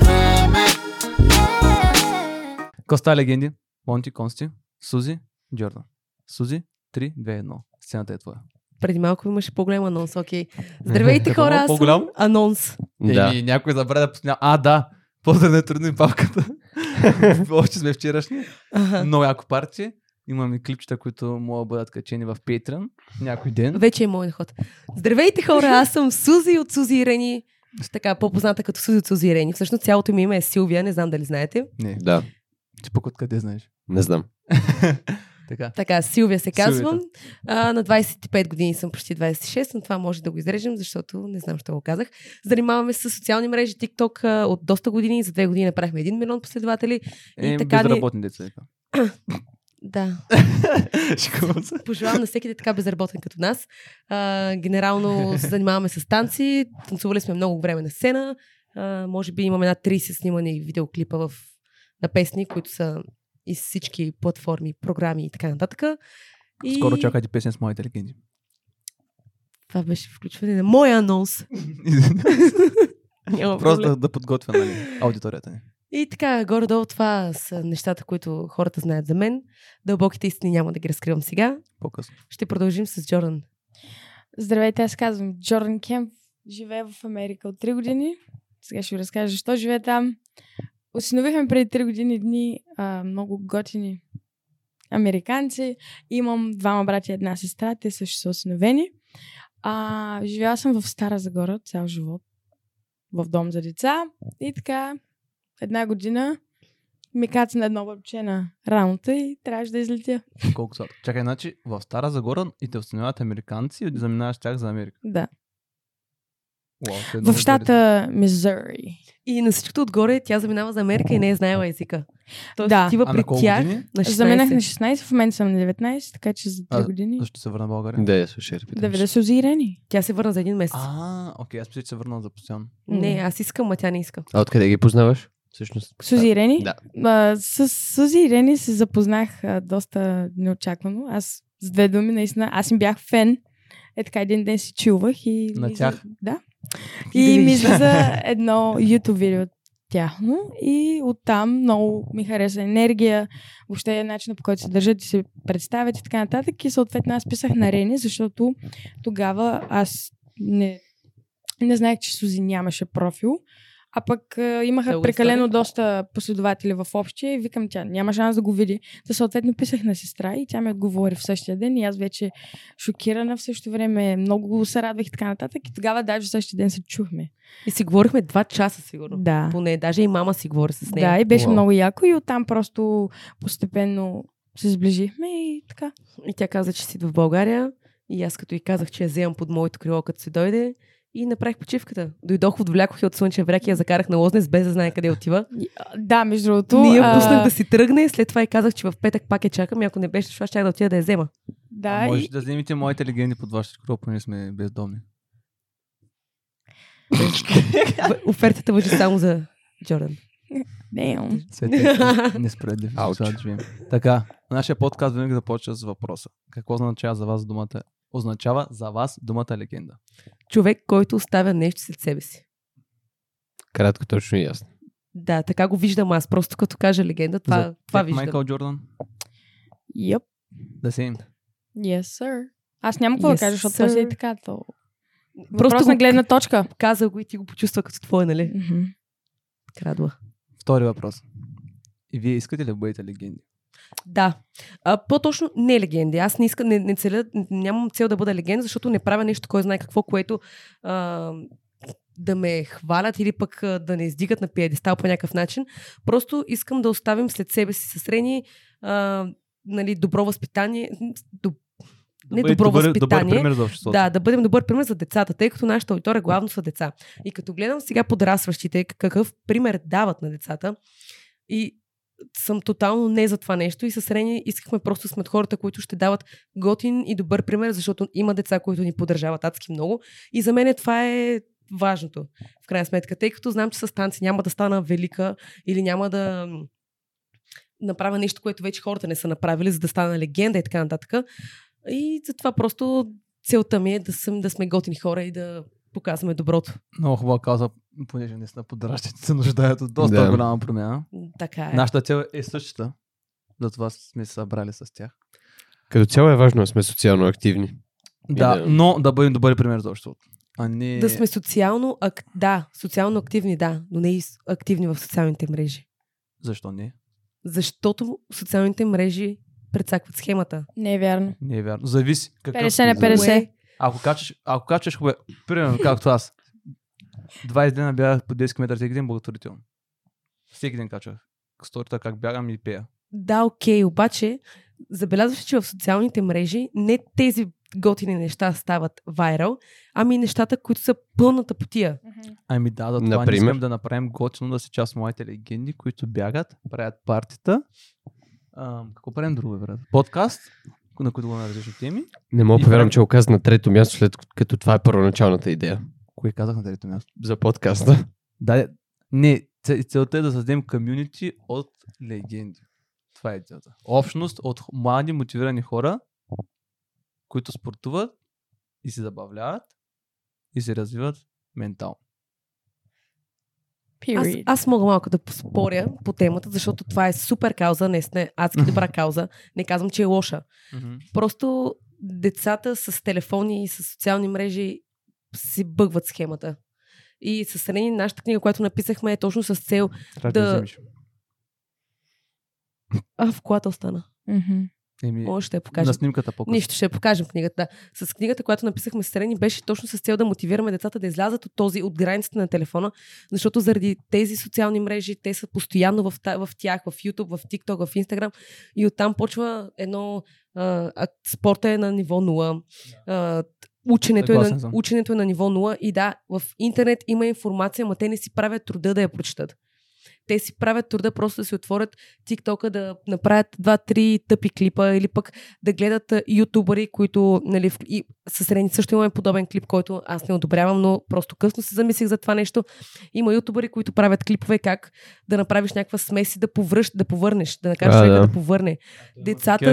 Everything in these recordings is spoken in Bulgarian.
време Коста легенди? Монти, Консти, Сузи, Джордан. Сузи, 3, 2, 1. Сцената е твоя. Преди малко имаше по-голям анонс, окей. Здравейте хора, аз съм по-голям? анонс. Да. Еми, някой забравя да посня... А, да. По-да не трудни папката. Още сме вчерашни. Ага. Много яко парти. Имаме клипчета, които могат да бъдат качени в Patreon някой ден. Вече е моят ход. Здравейте хора, аз съм Сузи от Сузи и Рени. Така, по-позната като Сузи от Сузи и Рени. Всъщност цялото ми име е Силвия, не знам дали знаете. Не, Да, ти пък откъде знаеш? не знам. Така. Така, Силвия се казвам. А, на 25 години съм почти 26, но това може да го изрежем, защото не знам, що го казах. Занимаваме се с социални мрежи, TikTok а, от доста години. За две години направихме 1 милион последователи. Е, така ни- безработни деца. Да. Пожелавам на всеки да е така безработен като нас. А, генерално се занимаваме с танци. Танцували сме много време на сцена. А, може би имаме над 30 снимани видеоклипа в, на песни, които са из всички платформи, програми и така нататък. И Скоро чакайте песен с моите легенди. това беше включване на моя анонс. Просто да, да подготвя нали, аудиторията ни. И така, горе-долу това са нещата, които хората знаят за мен. Дълбоките истини няма да ги разкривам сега. По-късно. Ще продължим с Джордан. Здравейте, аз казвам Джордан Кемп. Живея в Америка от 3 години. Сега ще ви разкажа защо живея там. Осиновихме преди 3 години дни а, много готини американци. Имам двама брати и една сестра. Те също са осиновени. А, живяла съм в Стара Загора цял живот. В дом за деца. И така, една година ми каца на едно бабче на рамото и трябваше да излетя. Колко са? Чакай, значи в Стара Загора и те установяват американци и заминаваш с тях за Америка. Да. Е В щата Мизури. И на всичкото отгоре тя заминава за Америка и не е знаела езика. Тоест Да. отива при тях години? на 16. Заменах на 16, в момента съм на 19, така че за 3 А, години. Защо се върна в България? Да, я слушай, Да видя се озирени. Тя се върна за един месец. А, окей, аз мисля, че се върнал за постоянно. Не, аз искам, а тя не иска. А откъде ги познаваш? Всъщност. Сузи Ирени? Да. А, с Сузи Ирени се запознах а, доста неочаквано. Аз с две думи, наистина, аз им бях фен. Е така, един ден си чувах и... На тях? И да И ми излиза едно YouTube видео тяхно и оттам много ми хареса енергия, въобще начина по който се държат и се представят и така нататък. И съответно аз писах на Рени, защото тогава аз не, не знаех, че Сузи нямаше профил. А пък а, имаха Дълга прекалено история. доста последователи в общия и викам тя, няма шанс да го види. Та съответно писах на сестра и тя ми отговори в същия ден и аз вече шокирана в същото време, много се радвах и така нататък. И тогава даже в същия ден се чухме. И си говорихме два часа, сигурно. Да. Поне, даже и мама си говори с нея. Да, и беше Уау. много яко и оттам просто постепенно се сближихме и така. И тя каза, че си в България. И аз като и казах, че я вземам под моето крило, като се дойде. И направих почивката. Дойдох, отвлякох я от Слънчев бряг и я закарах на Лознес, без да знае къде отива. И, а, Да, между другото. Не я а, пуснах да си тръгне, след това и казах, че в петък пак я чакам и ако не беше, ще да отида да я взема. Да, а може и, да вземете моите легенди под вашата кръв, ние сме бездомни. Офертата въжи само за Джордан. Damn. Свет е несправедлив. Така, нашия подкаст винаги започва с въпроса. Какво означава за вас думата означава за вас думата легенда? Човек, който оставя нещо след себе си. Кратко, точно и ясно. Да, така го виждам аз. Просто като кажа легенда, това, за това виждам. Майкъл Джордан? Yep. Да се им. Yes, sir. Аз няма какво Yes, да кажа, защото това си е така. То... Просто Просто на гледна точка. Каза го и ти го почувства като твое, нали? Мгм. Крадва. Втори въпрос. И вие искате ли да бъдете легенди? Да. А, по-точно не легенди. Аз не искам, не, не целя, нямам цел да бъда легенда, защото не правя нещо, кой знае какво, което а, да ме хвалят или пък а, да не издигат на пиедестал по някакъв начин. Просто искам да оставим след себе си с Рени а, нали, добро възпитание. До, не бъдете добро добър, възпитание. Добър пример за обществото. Да, да бъдем добър пример за децата, тъй като нашата аудитория главно са деца. И като гледам сега подрастващите, какъв пример дават на децата, и съм тотално не за това нещо и с Рени искахме просто сме хората, които ще дават готин и добър пример, защото има деца, които ни поддържават адски много. И за мен това е важното, в крайна сметка, тъй като знам, че с танци няма да стана велика или няма да направя нещо, което вече хората не са направили, за да стана легенда и така нататък. И затова просто целта ми е да, съм, да сме готини хора и да показваме доброто. Много хубава кауза, понеже наистина подрастващите се нуждаят от доста Да. голяма промяна. Така е. Нашата цел е същата. Затова сме се събрали с тях. Като цяло е важно да сме социално активни. Да, да- но да бъдем добър пример за обществото. А не... Да сме социално, ак... да, социално активни, да, но не и активни в социалните мрежи. Защо не? Защото социалните мрежи прецакват схемата. Не е вярно. Не е вярно. Зависи. Какъв 50 на ти- 50. Ако качаш, ако качаш хубаво, примерно както аз, 20 дена бягах по 10 км всеки ден благотворително. Всеки ден качах. Сторията как бягам и пея. Да, окей, обаче забелязваш, че в социалните мрежи не тези готини неща стават вайрал, ами нещата, които са пълната потия. Ами да, да това Например? не искам да направим готино да си част моите легенди, които бягат, правят партита. А, какво правим друго, брат? Подкаст, на които го на различни теми. Не мога повярвам, време- че го каза на трето място, след като това е първоначалната идея Кое казах на трето място? за подкаста. Да, не, целта е да създадем комюнити от легенди. Това е целта. Общност от млади, мотивирани хора, които спортуват и се забавляват и се развиват ментално. Аз, Period. аз мога малко да поспоря по темата, защото това е супер кауза, наистина е адски добра кауза. Не казвам, че е лоша. Просто децата с телефони и с социални мрежи си бъгват схемата. И със сравнение нашата книга, която написахме, е точно с цел. Трябва Да- да. А, в колата остана. Мгм. Еми, Може ще я на покажем. снимката по Нищо, ще я покажем книгата. Да. С книгата, която написахме с Рени, беше точно с цел да мотивираме децата да излязат от този, от границата на телефона, защото заради тези социални мрежи, те са постоянно в, в тях, в YouTube, в TikTok, в Instagram и оттам почва едно а, а, спорта е на ниво 0. А, Ученето е, на, ученето е на ниво 0 и да, в интернет има информация, ама те не си правят труда да я прочитат. Те си правят труда просто да си отворят TikTok, да направят два-три тъпи клипа или пък да гледат ютубъри, които нали, в- и с Рени също имаме подобен клип, който аз не одобрявам, но просто късно се замислих за това нещо. Има ютубъри, които правят клипове как да направиш някаква смес и да, повръщ, да повърнеш, да накараш А, човека да. да повърне. Децата,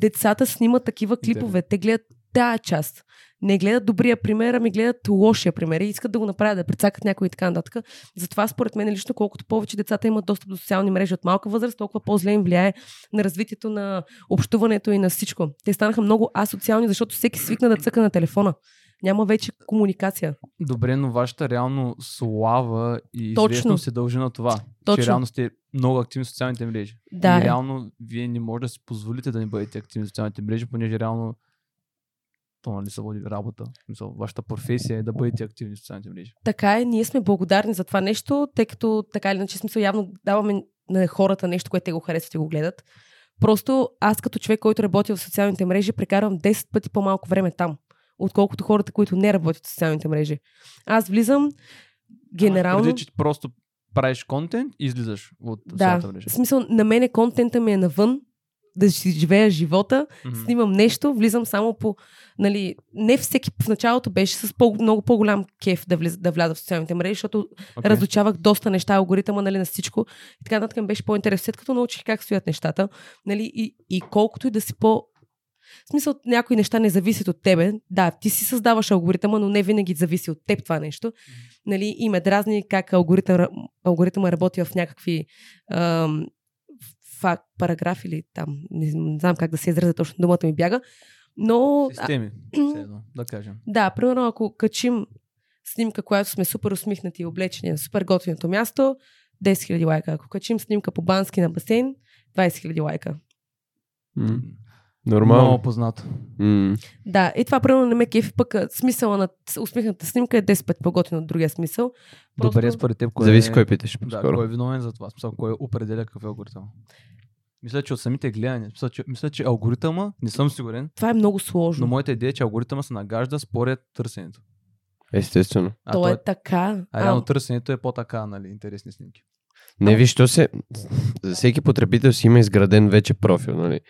децата снимат такива клипове. Те гледат тая част. Не гледат добрия пример, ами гледат лошия пример и искат да го направят, да прецакат някой и така нататък. Затова, според мен, лично, колкото повече децата имат достъп до социални мрежи от малка възраст, толкова по-зле им влияе на развитието на общуването и на всичко. Те станаха много асоциални, защото всеки свикна да цъка на телефона. Няма вече комуникация. Добре, но вашата реално слава и Точно. известност се дължи на това. Точно. Че реално сте много активни в социалните мрежи. Да, И е. реално вие не може да си позволите да не бъдете активни в социалните мрежи, понеже реално то нали се води работа. В Смисъл, вашата професия е да бъдете активни в социалните мрежи. така е, ние сме благодарни за това нещо, тъй като така или иначе смисъл явно даваме на хората нещо, което те го харесват и го гледат. Просто аз като човек, който работи в социалните мрежи, прекарвам 10 пъти по-малко време там, отколкото хората, които не работят в социалните мрежи. Аз влизам генерално... Преди, че просто правиш контент и излизаш от Да, социалната мрежа. в смисъл на мене контента ми е навън, да си живея живота, Мгм. снимам нещо, влизам само по... Нали, не всеки в началото беше с по- много по-голям кеф да, влиза, да вляза в социалните мрежи, защото okay. разучавах доста неща, алгоритъма нали, на всичко. И така нататък беше по-интересно. След като научих как стоят нещата, нали, и, и колкото и да си по... В смисъл, някои неща не зависят от тебе. Да, ти си създаваш алгоритъма, но не винаги зависи от теб това нещо. Нали, и ме дразни как алгоритъм, алгоритъма работи в някакви ам, факт, параграф или там, не, не знам как да се изразя точно, думата ми бяга. Но, Системи, все едно, да кажем. да, примерно ако качим снимка, която сме супер усмихнати и облечени на супер готиното място, 10 000 лайка. Ако качим снимка по Бански на басейн, 20 000 лайка. Нормално. Много познато. М, Да, и това примерно не ме кефи, пък смисъла на усмихната снимка е 10 пъти по-готин от другия смисъл. Добре, според теб, кой Зависи е... кой питаш Да, кой е виновен за това? Смисъл, кой определя какъв е алгоритъм? Мисля, че от самите гледания. Мисля, че, мисля, че алгоритъма, не съм сигурен, Това е много но сложно. моята идея е, че алгоритъма се нагажда според търсенето. Естествено. А, То той- е така. а реално търсенето е по-така, нали, интересни снимки. Не, виж, то се... Всеки потребител си има изграден вече профил, нали?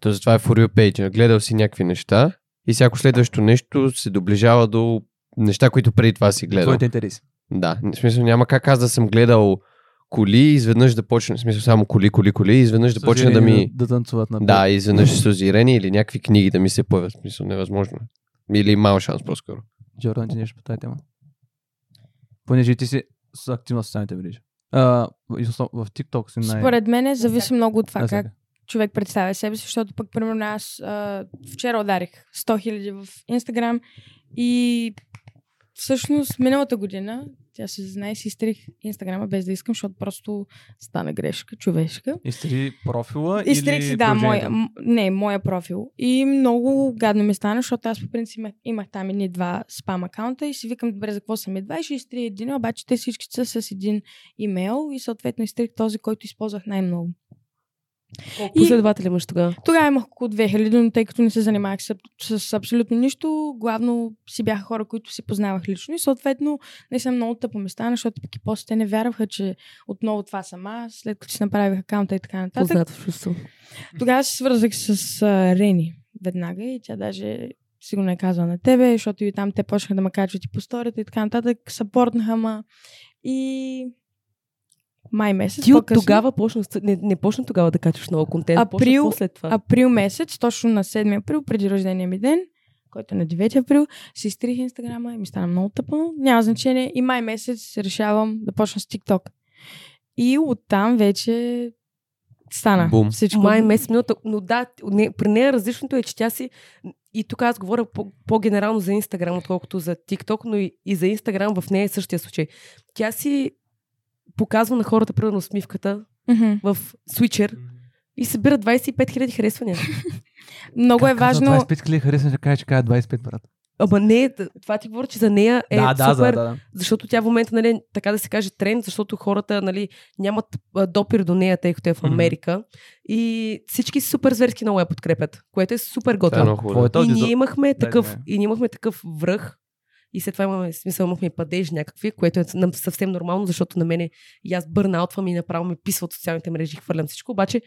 То затова е for you page. Гледал си някакви неща и всяко следващо нещо се доближава до неща, които преди това си гледал. Твоите интереси. Да, в смисъл няма как аз да съм гледал коли и изведнъж да почне, в смисъл само коли, коли, коли, и изведнъж да почне да ми... Да, да танцуват на Да, и изведнъж с озирени или някакви книги да ми се появят. В смисъл, невъзможно. е. Или мал шанс по-скоро. Джордан, ти нещо по тази тема. Понеже ти си с активна в социалните мрежи. Основ- в TikTok си най... Според мен зависи много от това как. Човек представя себе си, защото пък, примерно, аз а, вчера ударих 100 хиляди в Инстаграм и всъщност миналата година, тя се знае, си изтрих Инстаграма без да искам, защото просто стана грешка, човешка. Изтри профила Изтрих или си, да, моя, не, моя профил. И много гадно ми стана, защото аз по принцип имах, имах там едни два спам акаунта и си викам, добре, за какво са ми два и ще изтрия един, обаче те всички са с един имейл и съответно изтрих този, който използвах най-много. Колко И- последователи имаш тогава? Тогава имах около 2000, но тъй като не се занимавах с, с абсолютно нищо, главно си бяха хора, които си познавах лично и съответно не съм много тъпо ме стана, защото пък и после те не вярваха, че отново това съм аз, след като си направих акаунта и така нататък. Познато чувство. Тогава се свързах с а, Рени веднага и тя даже сигурно е казала на тебе, защото и там те почнаха да ме качват и по сторията и така нататък, съпортнаха ма и май месец Ти от тогава почна, не, не почна тогава да качваш много контент, Април- почна след това. април месец, точно на 7 април, преди рождения ми ден, който е на 9 април, си изтрих инстаграма и ми стана много тъпо. Няма значение. И май месец решавам да почна с TikTok. И оттам вече стана Бум. всичко. Май месец миналата, но да, не, при нея различното е, че тя си, и тук аз говоря по, по-генерално за Инстаграм, отколкото за TikTok, но и, и за Инстаграм в нея е същия случай. Тя си показва на хората, примерно усмивката Мгм. в Switcher и събира 25 000 харесвания. Много е Как казва важно. 25 хиляди харесваш, да кажа, че кажа 25, брат. Ама не, това ти говоря, че за нея е да, да, супер, да, да. защото тя в момента, нали, така да се каже, тренд, защото хората, нали, нямат допир до нея, тъй като е в. Америка. И всички супер зверски много я подкрепят, което е супер Това е готино. И ние имахме Да, такъв, да. и ние имахме такъв връх. И след това имаме, в смисъл, имахме падеж някакви, което е съвсем нормално, защото на мене и аз бърнаутвам и направо ме писва от социалните мрежи и хвърлям всичко. Обаче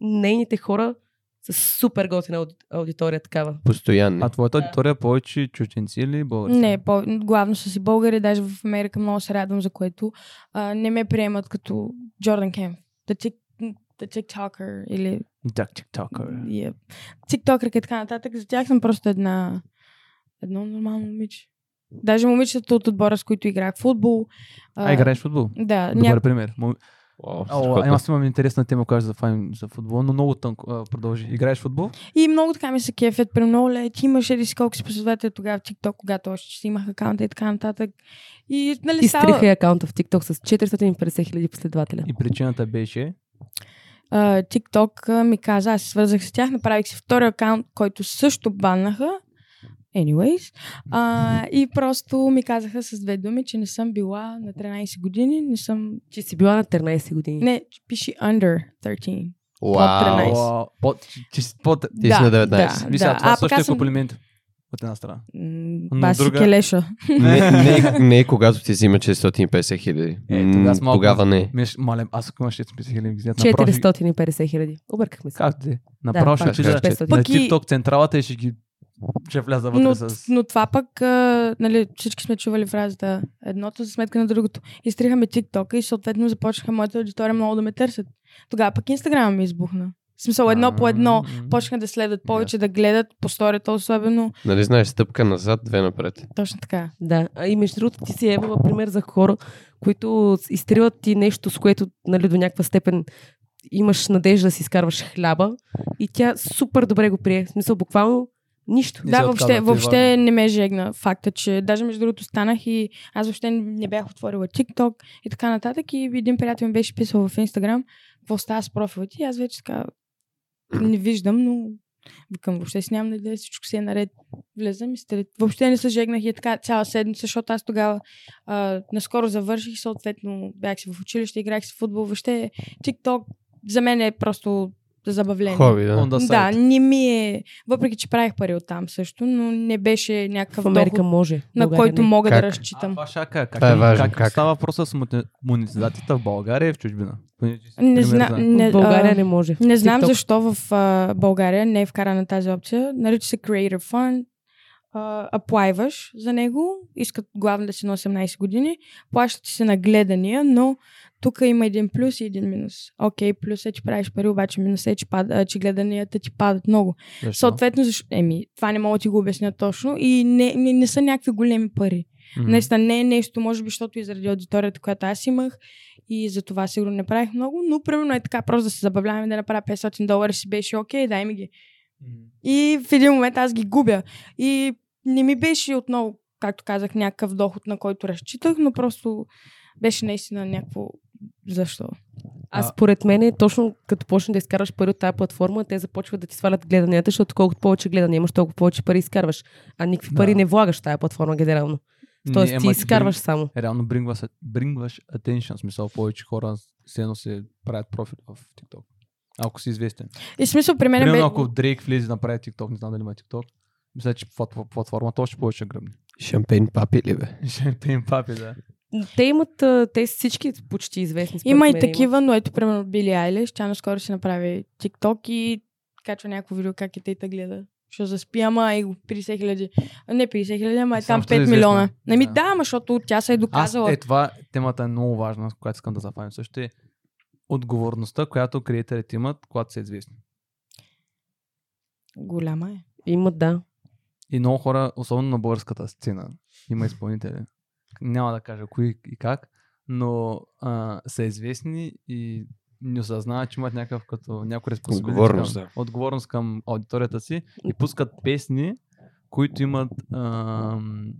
нейните хора са супер готина ауди- аудитория такава. Постоянни. А твоята аудитория е повече чужденци или български? Не, по, главно са си българи, даже в Америка много се радвам, за което а, не ме приемат като Джордан Кемп. The, tik, the TikToker или Так, тиктокър. yeah, TikToker и така нататък. За тях съм просто една едно нормално момиче. Даже момичетата от отбора, с които играх футбол. А, играеш в футбол? Да, Добър ня... пример. Мо- О, О, аз имам интересна тема, която да фаним за футбол, но много тънко. А, продължи. Играеш футбол? И много така ми се кефят. При много ле, ти имаш еди си колко си последователи тогава в TikTok, когато още си имах акаунта и така нататък. И нали Ти става... стриха акаунта в TikTok с 450 хиляди последователя. И причината беше... а, TikTok а, ми каза, аз се свързах с тях, направих си втори акаунт, който също баннаха. Anyways. А, и просто ми казаха с две думи, че не съм била на 13 години, не съм... Че си била на 13 години. Не, пише under 13. Вау. 13. О, Под, че под... Ти си на 19. Да, Мисля, да. това А, също е съм... комплимент. От една страна. Но Баси друга- келеша. Не, не, не е когато ти взима 450 хиляди. Е, тогава малко- Тогава не. Миш, мале, аз ако имаш 450 хиляди ми взят, направо ще- 450 хиляди. Объркахме се. Как те? Направо ще пак отида 400. на TikTok централата и ще ги ще вляза вътре Но, с... но това пък, а, нали, всички сме чували фразата едното за сметка на другото. Изтрихаме TikTok и съответно започнаха моята аудитория много да ме търсят. Тогава пък Инстаграма ми избухна. В смисъл, едно по едно почнаха да следват повече, да гледат по сторията особено. Нали знаеш, стъпка назад, две напред. Точно така. Да, а и между другото ти си евала пример за хора, които изтриват ти нещо, с което нали, до някаква степен имаш надежда да си изкарваш хляба и тя супер добре го прие. В смисъл, буквално нищо. Не да, въобще, въобще не ме жегна факта, че даже между другото станах и аз въобще не бях отворила TikTok и така нататък и един приятел ми беше писал в Instagram какво става с профила ти и аз вече така не виждам, но викам, въобще си нямам надея, всичко си е наред. Влезам и сте. Въобще не се жегнах и е така цяла седмица, защото аз тогава а, наскоро завърших и съответно бях си в училище, играх си в футбол. Въобще TikTok за мен е просто забавление. Хоби, да. On the Да, не ми е... Въпреки, че правих пари от там също, но не беше някакъв Америка доход, може. на България който не. мога Как? да А, разчитам. това ще я кажа. Как, Това е важно, Как, как? става въпроса с монетизацията в България и в чужбина? Не, зна... не, В България а, не може. не знам TikTok. защо в а, България не е вкарана тази опция. Нарича се Creator Fund. Аплайваш за него, искат главно да си на 18 години, плащат ти се на гледания, но тук има един плюс и един минус. Окей, плюс е, че правиш пари, обаче минус е, че, пада, че гледанията ти падат много. Защо? Съответно, защо... Еми, това не мога да ти го обясня точно и не, не, не са някакви големи пари. Мгм. Наистина не е нещо, може би, защото и заради аудиторията, която аз имах и за това сигурно не правих много, но примерно е така, просто да се забавляваме да направя 500 долара си беше окей, дай ми ги. Мгм. И в един момент аз ги губя. И не ми беше отново, както казах, някакъв доход, на който разчитах, но просто беше наистина някакво защо. А А- според мен, точно като почнеш да изкарваш пари от тази платформа, те започват да ти свалят гледанията, защото колкото повече гледания имаш, толкова повече пари изкарваш. А никакви Да. пари не влагаш в тази платформа генерално. Тоест Не, ти изкарваш бринг- само. Реално брингваш, брингваш attention, смисъл повече хора все едно се правят профит в TikTok. Ако си известен. И смисъл при мен Примерно бе... ако Дрейк влезе да направи TikTok, не знам дали има TikTok, мисля, че плат- платформата още повече гръбне. Шампейн папи ли бе? Шампейн папи, да. Те имат, те всички почти известни. Има и такива, но ето, примерно, Били Айлиш, тя наскоро си направи TikTok и качва някакво видео как и тейта гледа. Ще заспи, ама и 50 хиляди. Не 50 хиляди, ама е там ще да е 5 известна. милиона. Нами Да. да, ама защото тя се е Аз, доказала. е това, темата е много важна, която искам да запазим също е отговорността, която креаторите имат, когато са известни. Голяма е. Имат, да. И много хора, особено на българската сцена, има изпълнители. Няма да кажа кои и как, но а, са известни и не осъзнават, че имат някакъв като някой Отговорност, към, да. отговорност към аудиторията си и пускат песни, които имат ам,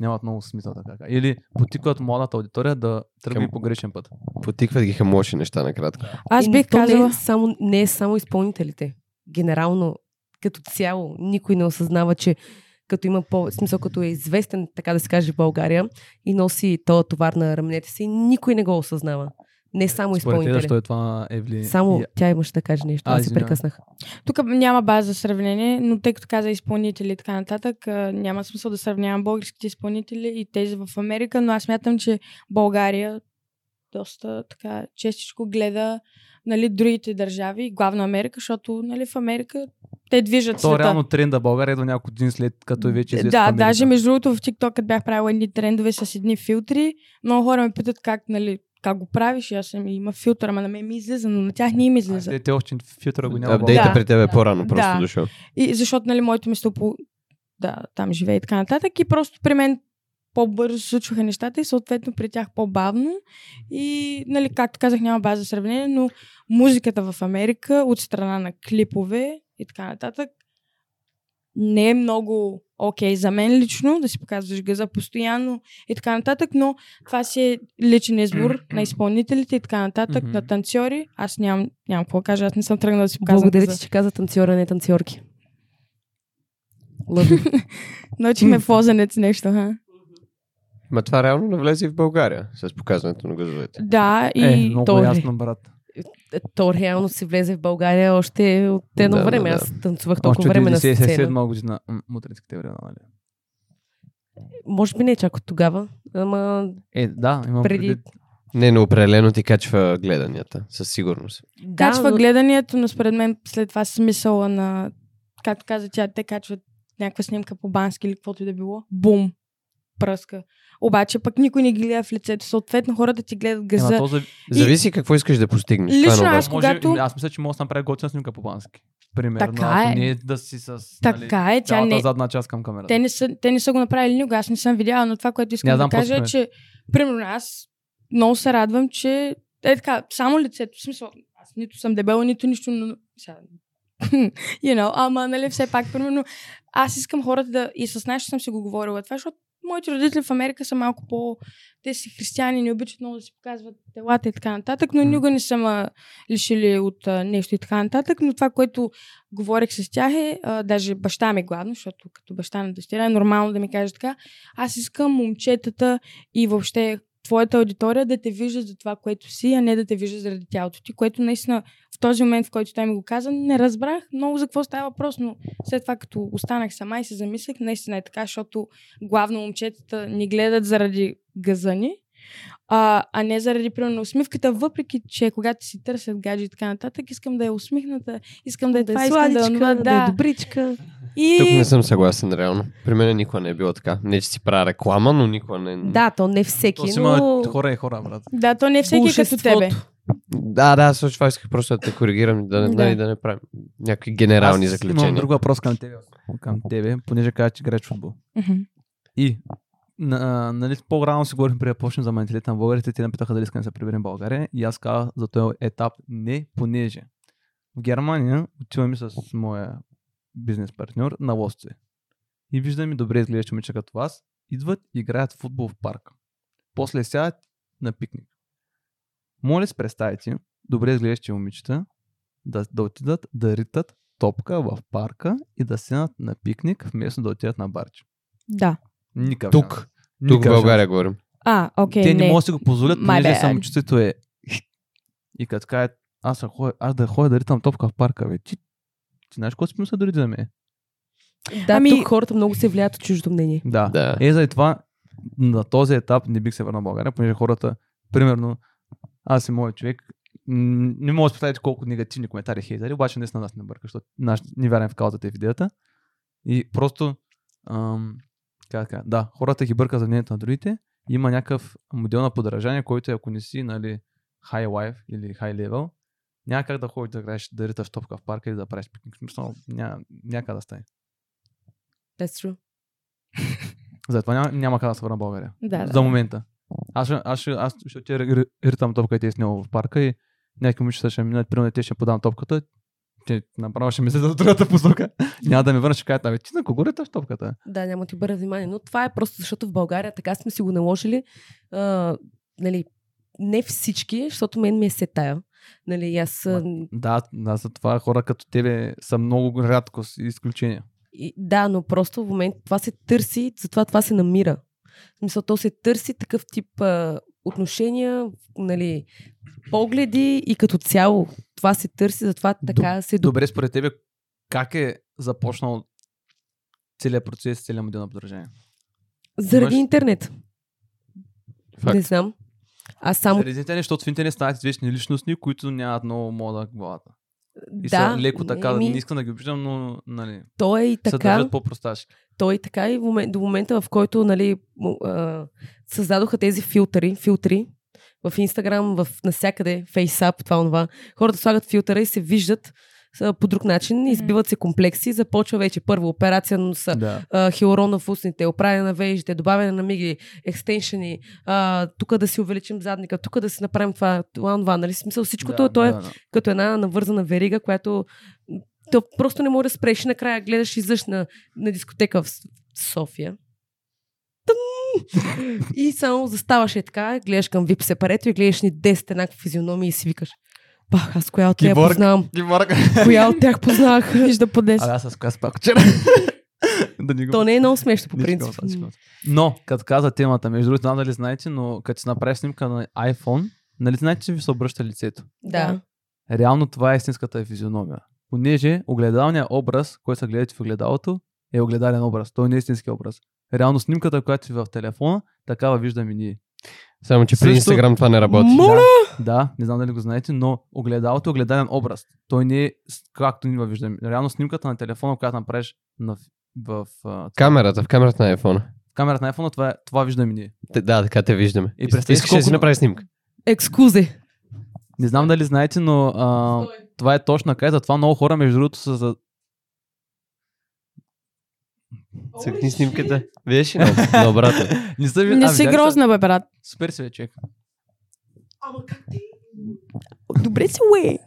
нямат много смисъл така. Или потикват младата аудитория да тръгне Към- по грешен път. Потикват ги към лоши неща накратко. Аз бих то казала... Не е, само, не е само изпълнителите. Генерално, като цяло, никой не осъзнава, че като има по, смисъл, като е известен, така да се каже, в България и носи този товар на раменете си, никой не го осъзнава. Не само Според те, изпълнители. защо е това Евли? Само И- тя имаше да каже нещо. А, Аз се прекъснах. Тук няма база за сравнение, но тъй като каза изпълнители и така нататък, няма смисъл да сравнявам българските изпълнители и тези в Америка, но аз смятам, че България доста така честичко гледа нали, другите държави, главно Америка, защото нали, в Америка те движат То света. реално тренда България до няколко дни след като е вече известен. Да, Америка. даже между другото в TikTok бях правила едни трендове с едни филтри, много хора ме питат как, нали, как го правиш, и аз съм има филтър, ама на мен ми излиза, но на тях не им излиза. те, те още филтъра го няма. Апдейта Да. При тебе е по-рано просто Да. дошъл. И защото, нали, моето место по... Да, там живее и така нататък. И просто при мен по-бързо се случваха нещата и съответно при тях по-бавно. И, нали, както казах, няма база за сравнение, но музиката в Америка от страна на клипове и така нататък не е много окей за мен лично, да си показваш газа постоянно и така нататък, но това си е личен избор на изпълнителите и така нататък, на танцори. Аз нямам, нямам какво да кажа, аз не съм тръгнала да си показвам Благодаря ти, че каза танцора, не танцорки. Научихме в лозенец нещо, ха? Ма това реално навлезе и в България с показването на газовете. Да, и... Е, много то ясно, брат. То реално си влезе в България още от едно Да, да, време. да. Аз танцувах толкова Още време на 97 сцена. година. м, Мутринските времена, нали? Може би не чак от тогава, ама Е, да, имам Преди- предвид. Не, но определено ти качва гледанията, със сигурност. да, Качва но- гледанието, но според мен след това смисъла на... Както каза тя, те качват някаква снимка по бански или каквото и да било. Бум! Пръска. Обаче пък никой не ги гледа в лицето. Съответно хората ти гледат Ема, газа. то за... Зависи какво искаш да постигнеш. Лично Това е аз- може, когато- Аз мисля, че мога да направя готина снимка по бански. Примерно, Така е. не е да си с нали, Така е, тя цялата не... задна част към камерата. Те не, са, те не са го направили никога, аз не съм видяла, но това, което искам Не, да кажа е, че примерно аз много се радвам, че е така, само лицето, в смисъл, аз нито съм дебела, нито нищо, но сега, you know, ама нали все пак, примерно, аз искам хората да, и с нас съм си го говорила това, защото моите родители в Америка са малко по... Те си християни, не обичат много да си показват телата и така нататък, но никога не са ме лишили от а, нещо и така нататък. Но това, което говорех с тях е, а, даже баща ми главно, защото като баща на дъщеря е нормално да ми каже така, аз искам момчетата и въобще твоята аудитория да те вижда за това, което си, а не да те вижда заради тялото ти, което наистина в този момент, в който той ми го каза, не разбрах много за какво става въпрос, но след това, като останах сама и се замислих, наистина е така, защото главно момчетата ни гледат заради газа ни, а, а не заради, примерно, усмивката, въпреки, че когато си търсят гаджи и така нататък, искам да е усмихната, искам да е да това, е искам да е сладичка, да, да. е добричка. И... Тук не съм съгласен, реално. При мен никога не е било така. Не, че си правя реклама, но никога не... Да, то не всеки, То си но... хора и хора, брат. Да, то не е всеки като Булшитството. тебе. Да, да, също това исках просто да те коригирам, да, не, Да. да. да не правим някакви генерални Аз заключения. Имам друг въпрос към тебе, към тебе понеже каза, че играеш футбол. Мгм. И, на, нали, по-рано си говорим преди да почнем за менталитета на българите, те напитаха дали искам да се приберем в България и аз казах за този етап не, понеже в Германия отиваме с моя бизнес партньор на лосце. И виждаме добре изглеждащи момичета като вас, идват и играят в футбол в парк. После сядат на пикник. Моля се представите, добре изглеждащи момичета да, да отидат да ритат топка в парка и да седнат на пикник, вместо да отидат на барче. Да. Никак. Тук. шанс. Тук в България говорим. А, окей, Те не, не. могат да си го позволят, понеже самочувствието е и като кажат, аз, да ходя, аз да ходя да ритам топка в парка, бе. Ти, ти знаеш какво си мисля дори за мен? Да, Ами- тук хората много се влияят от чуждо мнение. Да. Да. Е, заради това на този етап не бих се върнал в България, понеже хората, примерно, аз и моят човек, не мога да си представите колко негативни коментари хейтери, обаче наистина нас не бърка, защото наш, не вярвам в каузата и в идеята. И просто, ам, как, да кажа, да, хората ги бърка за мнението на другите. Има някакъв модел на подражание, който е, ако не си, нали, high life или high level, няма как да ходиш да играеш, да риташ топка в парка или да правиш пикник. Смисъл, няма, няма как да стане. That's true. Затова няма, няма как да се върна в България. Да, да. За момента. Аз аз аз ще отида ритам топка и те е снял в парка и някакви момичета ще минат, примерно те ще подам топката, те направо ще мислят за другата посока. Няма да ми ще кажат, абе, ти на кого риташ топката? Да, няма ти обърна внимание. Но това е просто защото в България така сме си го наложили. А, нали, не всички, защото мен ми е сетая. Нали, аз... Да, да, за това хора като тебе са много рядко изключения. И, да, но просто в момента това се търси, затова това се намира. В смисъл, то се търси такъв тип а, отношения, нали, погледи и като цяло това се търси, затова така се... Добре, според тебе, как е започнал целият процес, целият модел на подражание? Заради имаш- интернет. Факт. Не знам. Аз само... Заради интернет, защото в интернет стават известни личности, които нямат много мода в главата. И да, са леко така, еми, не искам да ги обиждам, но нали, то е и се така. държат по-просташки. Той така и до момента, в който нали, създадоха тези филтри, филтри в Инстаграм, в навсякъде, фейсап, това, това. Хората слагат филтъра и се виждат по друг начин, избиват се комплекси, започва вече първо операция на носа, Да. а, хилорон в устните, оправяне на вежите, добавяне на мигли, екстеншени, тук да си увеличим задника, тук да си направим това, това, това, нали? Смисъл всичкото да, то е да, да. като една навързана верига, която то просто не може да спреш. И Накрая гледаш излъж на, на дискотека в София. Тъм! И само заставаш е така, гледаш към вип сепарето и гледаш ни 10 еднакви физиономии и си викаш Бах, аз коя от тях Киборг. познавам? Киборг. Коя от тях познах? Вижда по 10. Абе, аз с коя спах вчера. да ни го То не е много смешно по принцип. Но, като каза темата, между другото, не дали знаете, но като си направиш снимка на iPhone, нали знаете, че ви се обръща лицето? Да. Реално това е истинската физиономия. Понеже огледалният образ, който се гледате в огледалото, е огледален образ. Той не е истински образ. Реално снимката, която си в телефона, такава виждаме ние. Само, че при Също- Инстаграм това не работи. Моля! Да, да, не знам дали го знаете, но огледалото е огледален образ. Той не е както ние виждаме. Реално снимката на телефона, която направиш на, в, в, Камерата, в камерата на iPhone. камерата на iPhone, това, е, това виждаме ние. Те- Да, така те виждаме. И представи Искаш да си колко- направи снимка. Екскузе. Не знам дали знаете, но а, това е точно така. и Затова много хора, между другото, са за... Цъкни снимката. Виж ли? На, обратно. Не, са, Не а, си грозна, бе, брат. Супер си, бе, човек. Добре си, уе.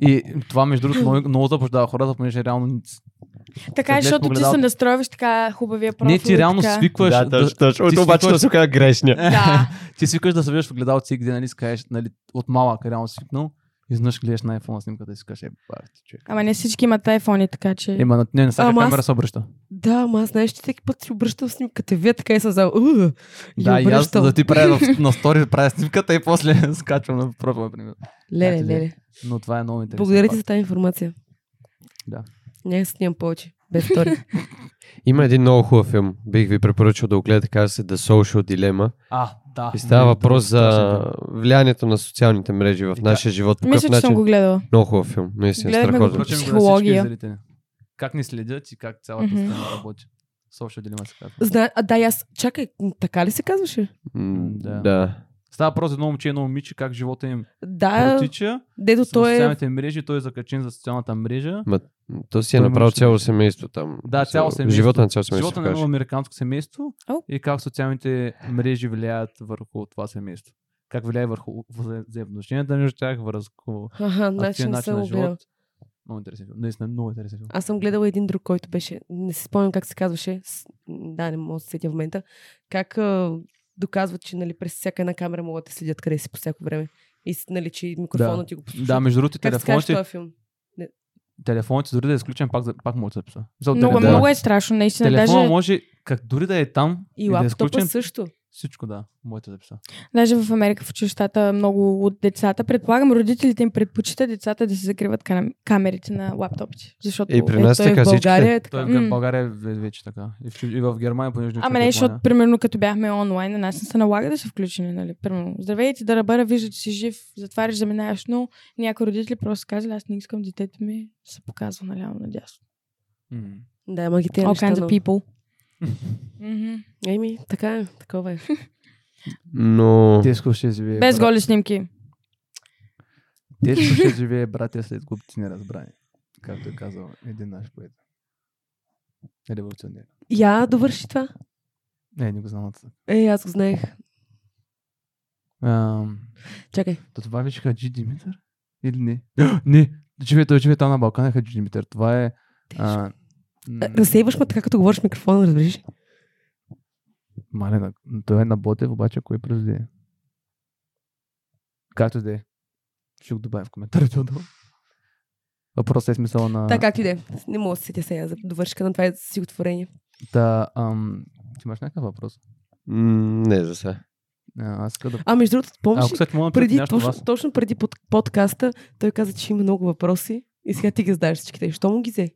И това, между другото, много, много заблуждава хората, понеже реално... Така е, защото ти погледалото. се настроиваш така хубавия профил. Не, ти реално така. свикваш... да, точно, точно. ти Ото обаче свикваш- то се грешния. Да. ти свикваш да се виждаш в огледалото си, къде нали си кажеш, нали, от малък реално свикнал. И изведнъж гледаш на iPhone снимката и си кажеш, е, бах ти, човек. Ама не всички имат iPhone, така че... Ема, на- не, на всяка Ама аз- камера се обръща. Да, ама аз знаеш, че всеки път си обръщам снимката. Вие така и съм за... Да, и аз да ти правя в- на стори, правя снимката и после скачвам на профил, например. Леле, Ето, леле. Но това е много интересно. Благодаря ти за тази информация. Да. Няма снимам повече. Без втори. Има един много хубав филм. Бих ви препоръчал да го гледате. Казва се The Social Dilemma. А, да. И става Не, въпрос за влиянието на социалните мрежи в нашия живот. По Мисля, че съм го гледала. Много хубав филм. Наистина Гледахме го Психология. как ни следят и как цялата Мгм. система работи. Social Dilemma се казва. Зна... А, да, аз... Чакай, така ли се казваше? М, Да. Да. Става просто едно момче едно момиче, как живота им Да, протича. дето той е... социалните мрежи, той е закачен за социалната мрежа. То си е Той направил цяло семейство там. Да, цяло семейство. Живота на цяло семейство. Живота на едно американско семейство О. и как социалните мрежи влияят върху това семейство. Как влияе върху взаимоотношенията между тях, върху Аха, активен не начин на живот. Много интересен филм. Наистина, много интересен филм. Аз съм гледала един друг, който беше, не се спомням как се казваше, да, не мога да се сетя в момента, как доказват, че нали, през всяка една камера могат да следят къде си по всяко време. И нали, че микрофонът Да. ти го послуша. Да, между другото, как телефоните, този филм? телефоните дори да е изключен, пак, пак може да се записа. Много, телефона- много е страшно, наистина. Телефона Даже, може, как дори да е там И и, да е изключен, също. Всичко да, да записа. даже в Америка, в училищата, много от децата, предполагам, родителите им предпочитат децата да се закриват кам- камерите на лаптопите. Защото И при нас и така в всички. България е така. Той в България е ве- вече така. И в, и в Германия, понеже Ама не, защото, примерно, като бяхме онлайн, на нас не се налага да са включени, нали? Примерно, здравейте, да ръбъра, вижда, че си жив, затваряш, заминаеш, но някои родители просто казали, аз не искам детето ми да се показва наляво надясно. Да, ама ги те All kinds of people. Еми, така е, такова е. Но... Тежко ще живее. Без брат. голи снимки. Тежко ще живее братя след глупци неразбрани. Както е казал един наш поет. Революционер. Я довърши това. Не, не го знам. Е, аз го знаех. Ам, Чакай. То това беше Хаджи Димитър? Или не? не! Живее, той живее там на Балкана, е Хаджи Димитър. Това е... А, Разсейваш ме така, като говориш микрофона, разбираш? Мале, на- той е на Ботев, обаче кой произведе? Както и да е. Ще го добавя в коментарите отдолу. Въпросът е смисъл на... Така, както и да е. Не мога да се сетя сега за довършка на това стихотворение. Та, ам, ти имаш някакъв въпрос? М, Не, за сега. А, аз да... А, между другото, помниш Ако ли, след мога да преди, нещо точно, вас. точно преди под, подкаста, той каза, че има много въпроси и сега ти ги задаваш всичките. Що му ги взе?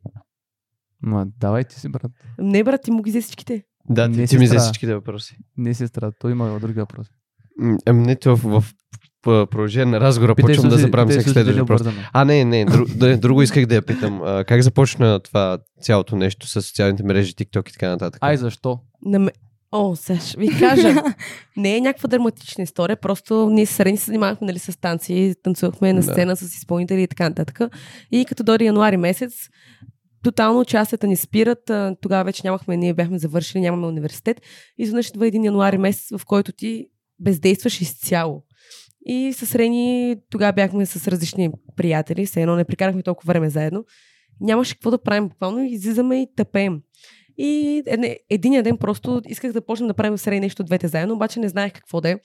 Ма, давай ти си, брат. Не, брат, ти му ги взе всичките. Да, Не ти, си ти ми взе всичките въпроси. Не сестра, той има други въпроси. М, Ами не, то в, в, в продължение на разговора Питай почвам да забравям всеки следващ въпрос. обързано. А, не, не, друг, да, друго исках да я питам. А, как започна това цялото нещо с социалните мрежи, TikTok и така нататък? Ай, защо? На ме... О, сега ще ви кажа. не е някаква драматична история, просто ние с Срени се занимавахме нали, с танци, танцувахме на Да. сцена с изпълнители и така нататък. И като дойде януари месец, тотално участията ни спират. Тогава вече нямахме, ние бяхме завършили, нямаме университет. Изведнъж идва един януари месец, в който ти бездействаш изцяло. И с Рени тогава бяхме с различни приятели, все едно не прекарахме толкова време заедно. Нямаше какво да правим, буквално излизаме и тъпеем. И единия ден просто исках да почнем да правим с Рей нещо двете заедно, обаче не знаех какво да е.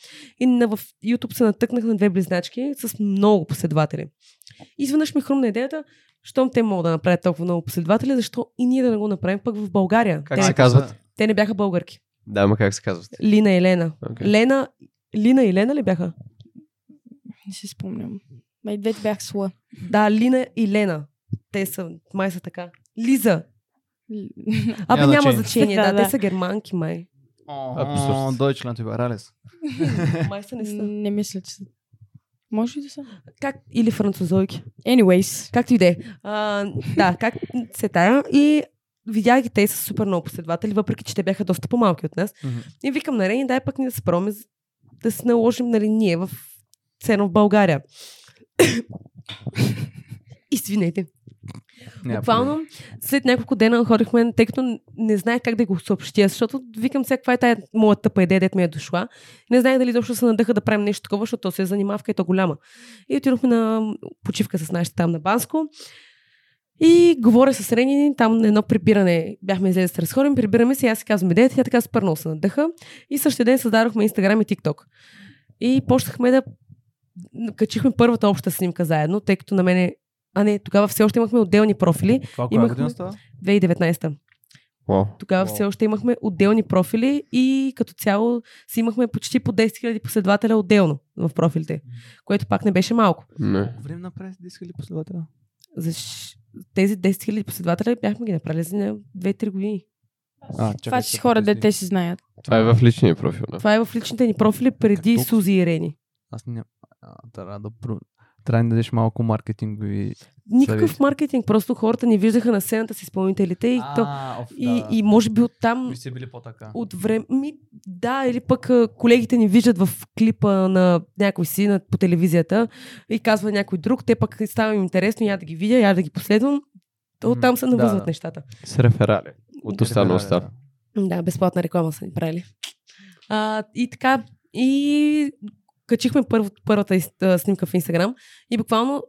И на, в YouTube се натъкнах на две близначки с много последователи. Изведнъж ми хрумна идеята, щом те могат да направят толкова много последователи, защо и ние да не го направим пък в България. Как те, се казват? те не бяха българки. Да, ма как се казват? Лина и Лена. Okay. Лена, Лина и Лена ли бяха? Не си спомням. Ма и двете бях с Ла. Да, Лина и Лена. Те са, май са така. Лиза. Абе, Няма няма значение. значение, да, Да, те са германки, май. Абсурд. Deutschland Liberales. Май са не са. Не мисля, че са. Може ли да са? Как? Или французойки. Anyways. Както и да е. Да, как се тая. И видях ги те са супер много последователи, въпреки че те бяха доста по-малки от нас. Мгм. И викам на Рени, дай пък ни да се пробваме да се наложим, нали, ние в цено в България. Извинете. Буквално след няколко дена ходихме, тъй като не знаех как да го съобщя, защото викам сега каква е тая моя тъпа идея, дет ми е дошла. Не знаех дали дошло се надъха да правим нещо такова, защото то се е занимавка и то голяма. И отидохме на почивка с нашите там на Банско. И говоря с Рени, там на едно прибиране бяхме излезли се разходим, прибираме се и аз си казвам идеята, тя така спърнал се надъха. И същия ден създадохме Инстаграм и ТикТок. И почнахме да качихме първата обща снимка заедно, тъй като на мене а не, тогава все още имахме отделни профили. Това коя Имахме- година става? 2019. Уау. Тогава Уау. все още имахме отделни профили и като цяло си имахме почти по 10 000 последователя отделно в профилите, което пак не беше малко. Не. Време направи 10 000 последователя? За тези 10 000 последователя бяхме ги направили за на 2-3 години. А, Това че хора, де те си знаят. Това е в личния профил. Да. Това е в личните ни профили преди толкова? Сузи и Рени. Аз не... А, трябва да... Трябва да дадеш малко маркетингови... Никакъв Съвети. маркетинг, просто хората ни виждаха на сцената с изпълнителите и, то, оф, и, и може би оттам Ви сте били по-така. от време. Ми, да, или пък а, колегите ни виждат в клипа на някой си на, по телевизията и казва някой друг, те пък става им интересно, я да ги видя, я да ги последвам. То Мгм. там се Да, навъзват да. нещата. С реферали. От уста на уста. Да, безплатна реклама са ни правили. А, и така, и качихме първо, първата снимка в Инстаграм и буквално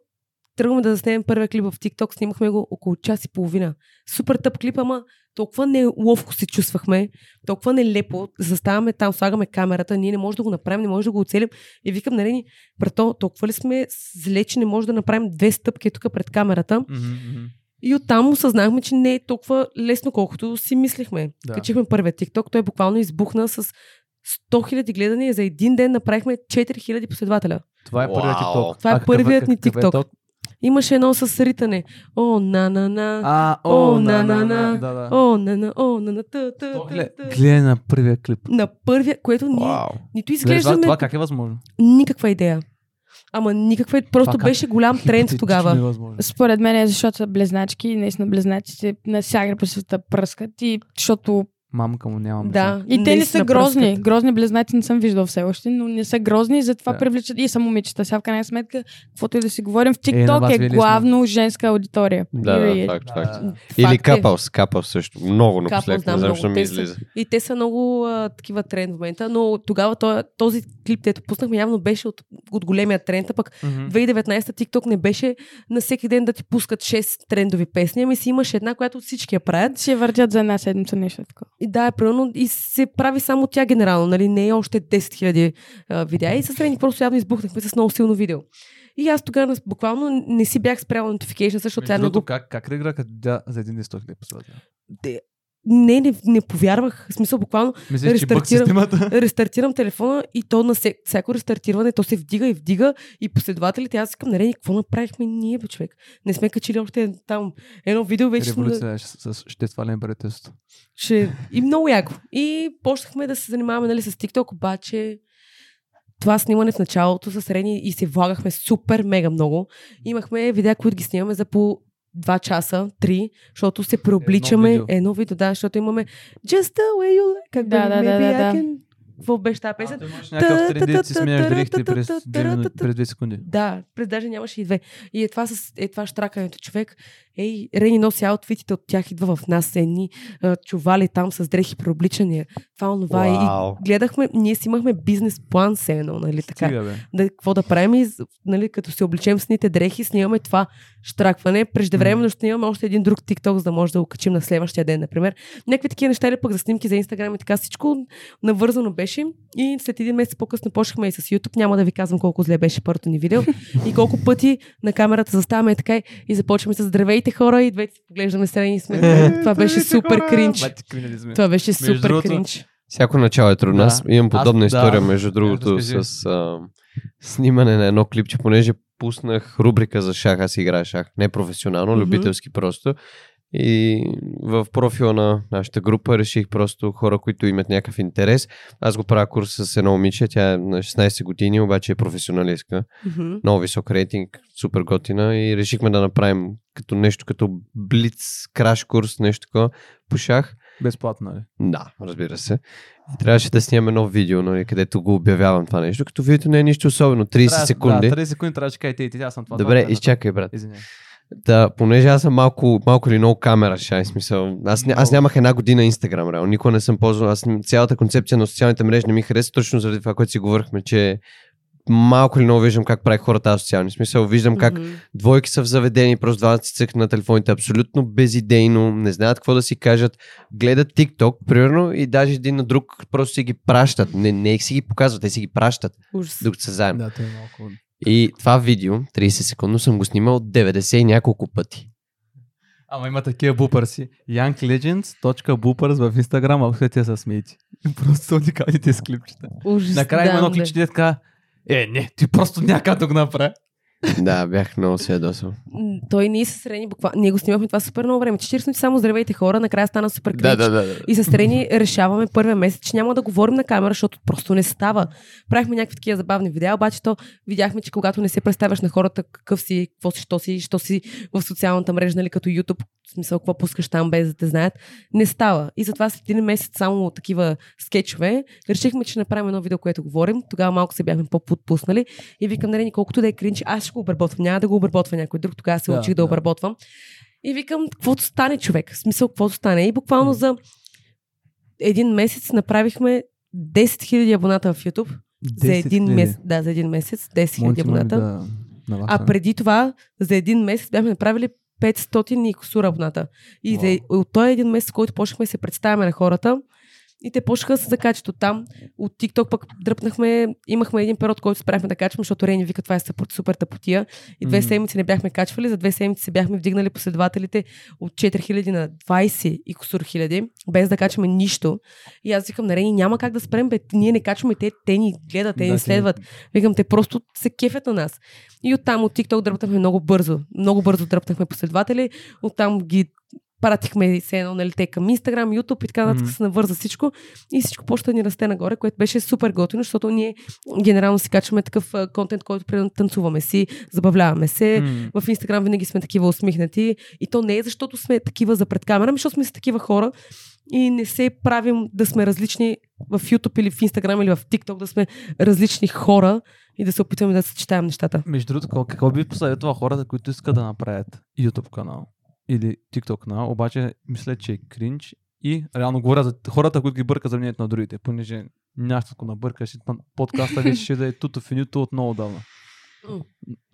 тръгваме да заснемем първия клип в TikTok, снимахме го около час и половина. Супер тъп клип, ама толкова неловко се чувствахме, толкова нелепо. Заставаме там, слагаме камерата, ние не можем да го направим, не можем да го оцелим. И викам, нали, брато, толкова ли сме зле, че не може да направим две стъпки тук пред камерата. Мгм. И оттам осъзнахме, че не е толкова лесно, колкото си мислихме. Да. Качихме първия TikTok, той буквално избухна с 100 000 гледания. За един ден направихме 4 000 последователя. Това е първият. TikTok. Това е А какъв първият ни какъв е TikTok. Имаше едно с ритане. О, на, на, на. А, О, на, на, на, на, на. О, на, на, о, на, на, та, та, та. Гледай на първия клип. На първия, което ние Вау. нито изглеждаме това, това как е възможно? никаква идея. Ама никаква. Просто как? беше голям тренд тогава. невъзможно. Според мен е защото са близначки и наистина близнаците навсякъде по света пръскат и защото Мамка му нямам. Да. и те не са грозни. пръскат. Грозни близнаци не съм виждал все още, но не са грозни и затова Да. привличат и са момичета. Сега в крайна сметка, каквото и да си говорим, в Е, TikTok е, е главно женска аудитория. Да, да, Period. факт, факт. Да. Или Факт е. капълс, капълс също. Много напоследък, да, не знам, много. защо ми излиза. И те са много а, такива тренд в момента, но тогава този, този клип, дето пуснахме, явно беше от, от големия тренд, а пък Мгм. 2019 TikTok не беше на всеки ден да ти пускат 6 трендови песни, ами си имаш една, която всички я правят. Я въртят за една седмица нещо такова. И да, е примерно, и се прави само тя генерално, нали, не е още 10 000 а, видеа. И със Рени просто явно избухнахме с много силно видео. И аз тогава буквално не си бях спряла notification, защото тя не го... как, как реагира като за един 100 хиляди последователи? Не, не, не повярвах. В смисъл, буквално Мислиш, Рестартирам. рестартирам телефона и то на всяко рестартиране, то се вдига и вдига и последователите, аз искам, нали, какво направихме ние, бе, човек? Не сме качили още там едно видео, вече Революция с, с, ще свалим правителството. ще... И много яко. И почнахме да се занимаваме, нали, с TikTok, обаче това снимане в началото с Рени и се влагахме супер мега много. Имахме видеа, които ги снимаме за по 2 часа, 3, защото се преобличаме. видео. Едно видео, да, защото имаме Just the way you like. Как Да, да, да, да. Какво беше тази песен? Някакъв тренд, си дрехите през, две минути- през 2 секунди. Да, през даже нямаше и две. И е това, с, е това штракането. Човек, ей, Рени носи аутфитите от тях, идва в нас едни а, чували там с дрехи преобличания. Това, онова. Вау. И гледахме, ние си имахме бизнес план, се едно, нали така. Стига, бе. Да, какво да правим и, нали, като се обличем с ните дрехи, снимаме това штракване. Преждевременно ще снимаме още един друг TikTok, за да може да го качим на следващия ден, например. Някакви такива неща или пък за снимки за Инстаграм и така всичко навързано беше. И след един месец по-късно почнахме и с YouTube. Няма да ви казвам колко зле беше първото ни видео и колко пъти на камерата заставаме така и започваме с здравейте хора и двете се поглеждаме страни и сме. Това беше супер кринч. Това беше супер кринч. Всяко начало е трудно. Да. Аз имам подобна Аз- да. история, между другото, разкажи. с а, снимане на едно клипче, понеже пуснах рубрика за шах, аз играя шах. Не професионално, Мгм. любителски просто. И в профила на нашата група реших просто хора, които имат някакъв интерес. Аз го правя курс с едно момиче, тя е на 16 години, обаче е професионалистка. Мгм. Много висок рейтинг, супер готина и решихме да направим като нещо като блиц, краш курс, нещо такова по шах. Безплатно, нали? Да, разбира се. И трябваше да снимам едно видео, нали, където го обявявам това нещо, като видеото не е нищо особено, 30 Трябва- секунди. Да, 30 секунди трябваше да кажете, и аз съм това. Добре, това, изчакай, брат. Извинявай. Да, понеже аз съм малко, малко или много камера шай, смисъл. Аз, ня- аз нямах една година Инстаграм, реално. Никога не съм ползвал. Аз цялата концепция на социалните мрежи не ми хареса, точно заради това, което си говорихме, че малко или много виждам как прави хората социални. Смисъл, виждам как Мгм. двойки са в заведени, просто двамата си цъкат на телефоните, абсолютно безидейно, не знаят какво да си кажат, гледат TikTok, примерно, и даже един на друг просто си ги пращат. Не, не си ги показват, те си ги пращат, Ужас. докато са заедно. Да, е малко... И това видео, 30 секундно, съм го снимал 90 и няколко пъти. Ама има такива бупърси. younglegends.boopers в Инстаграм, ако те са смейти. Просто са уникални тези клипчета. Ужас. Накрая има едно клипче, така, е, не, ти просто няма как да го направя. Да, бях много се ядосал. Той ние се срени, буквално. Ние го снимахме това супер много време. 40 минути само здравейте хора, накрая стана супер Да, кринч. да, да. да. И с Рени решаваме първия месец, че няма да говорим на камера, защото просто не става. Правихме някакви такива забавни видеа, обаче то видяхме, че когато не се представяш на хората какъв си, какво си, що си, що си в социалната мрежа, нали, като YouTube, в смисъл какво пускаш там без да те знаят, не става. И затова след един месец само такива скетчове, решихме, че направим едно видео, което говорим. Тогава малко се бяхме по-подпуснали и викам на Рени, колкото да е кринч, аз ще го обработвам. Няма да го обработва някой друг. Тогава се Да, учих да, да. обработвам. И викам, каквото стане човек. В смисъл, каквото стане. И буквално за един месец направихме 10 000 абоната в YouTube. За 10 един месец. Да, за един месец. 10 000 Монти, моля абоната. да. А преди това, за един месец бяхме направили 500 и косура абоната. И за, от този един месец, който почнахме се представяме на хората, и те почнаха да се закачат от там. От TikTok пък дръпнахме, имахме един период, който спряхме да качваме, защото Рени вика, това е супер, тъпотия. И две М. седмици не бяхме качвали, за две седмици се бяхме вдигнали последователите от 4000 на 20 и косур хиляди, без да качваме нищо. И аз викам на Рени, няма как да спрем, бе, ние не качваме, те, те ни гледат, те Да, ни следват. Викам, те просто се кефят на нас. И оттам от TikTok дръпнахме много бързо. Много бързо дръпнахме последователи. Оттам ги пратихме се едно, нали, те към Instagram, YouTube и така нататък Мгм. се навърза всичко. И всичко почта да ни расте нагоре, което беше супер готино, защото ние генерално си качваме такъв контент, който примерно танцуваме си, забавляваме се. М. В Инстаграм винаги сме такива усмихнати. И то не е защото сме такива за пред камера, ами защото сме си такива хора и не се правим да сме различни в YouTube или в Инстаграм или в TikTok, да сме различни хора и да се опитваме да съчетаем нещата. Между другото, какво би посъветвал хората, които искат да направят YouTube канал или TikTok канал, обаче мисля, че е кринч и реално говоря за хората, които ги бъркат за мнението на другите, понеже някакво набъркаш и на подкаста вече ще да е туто финито от много давна.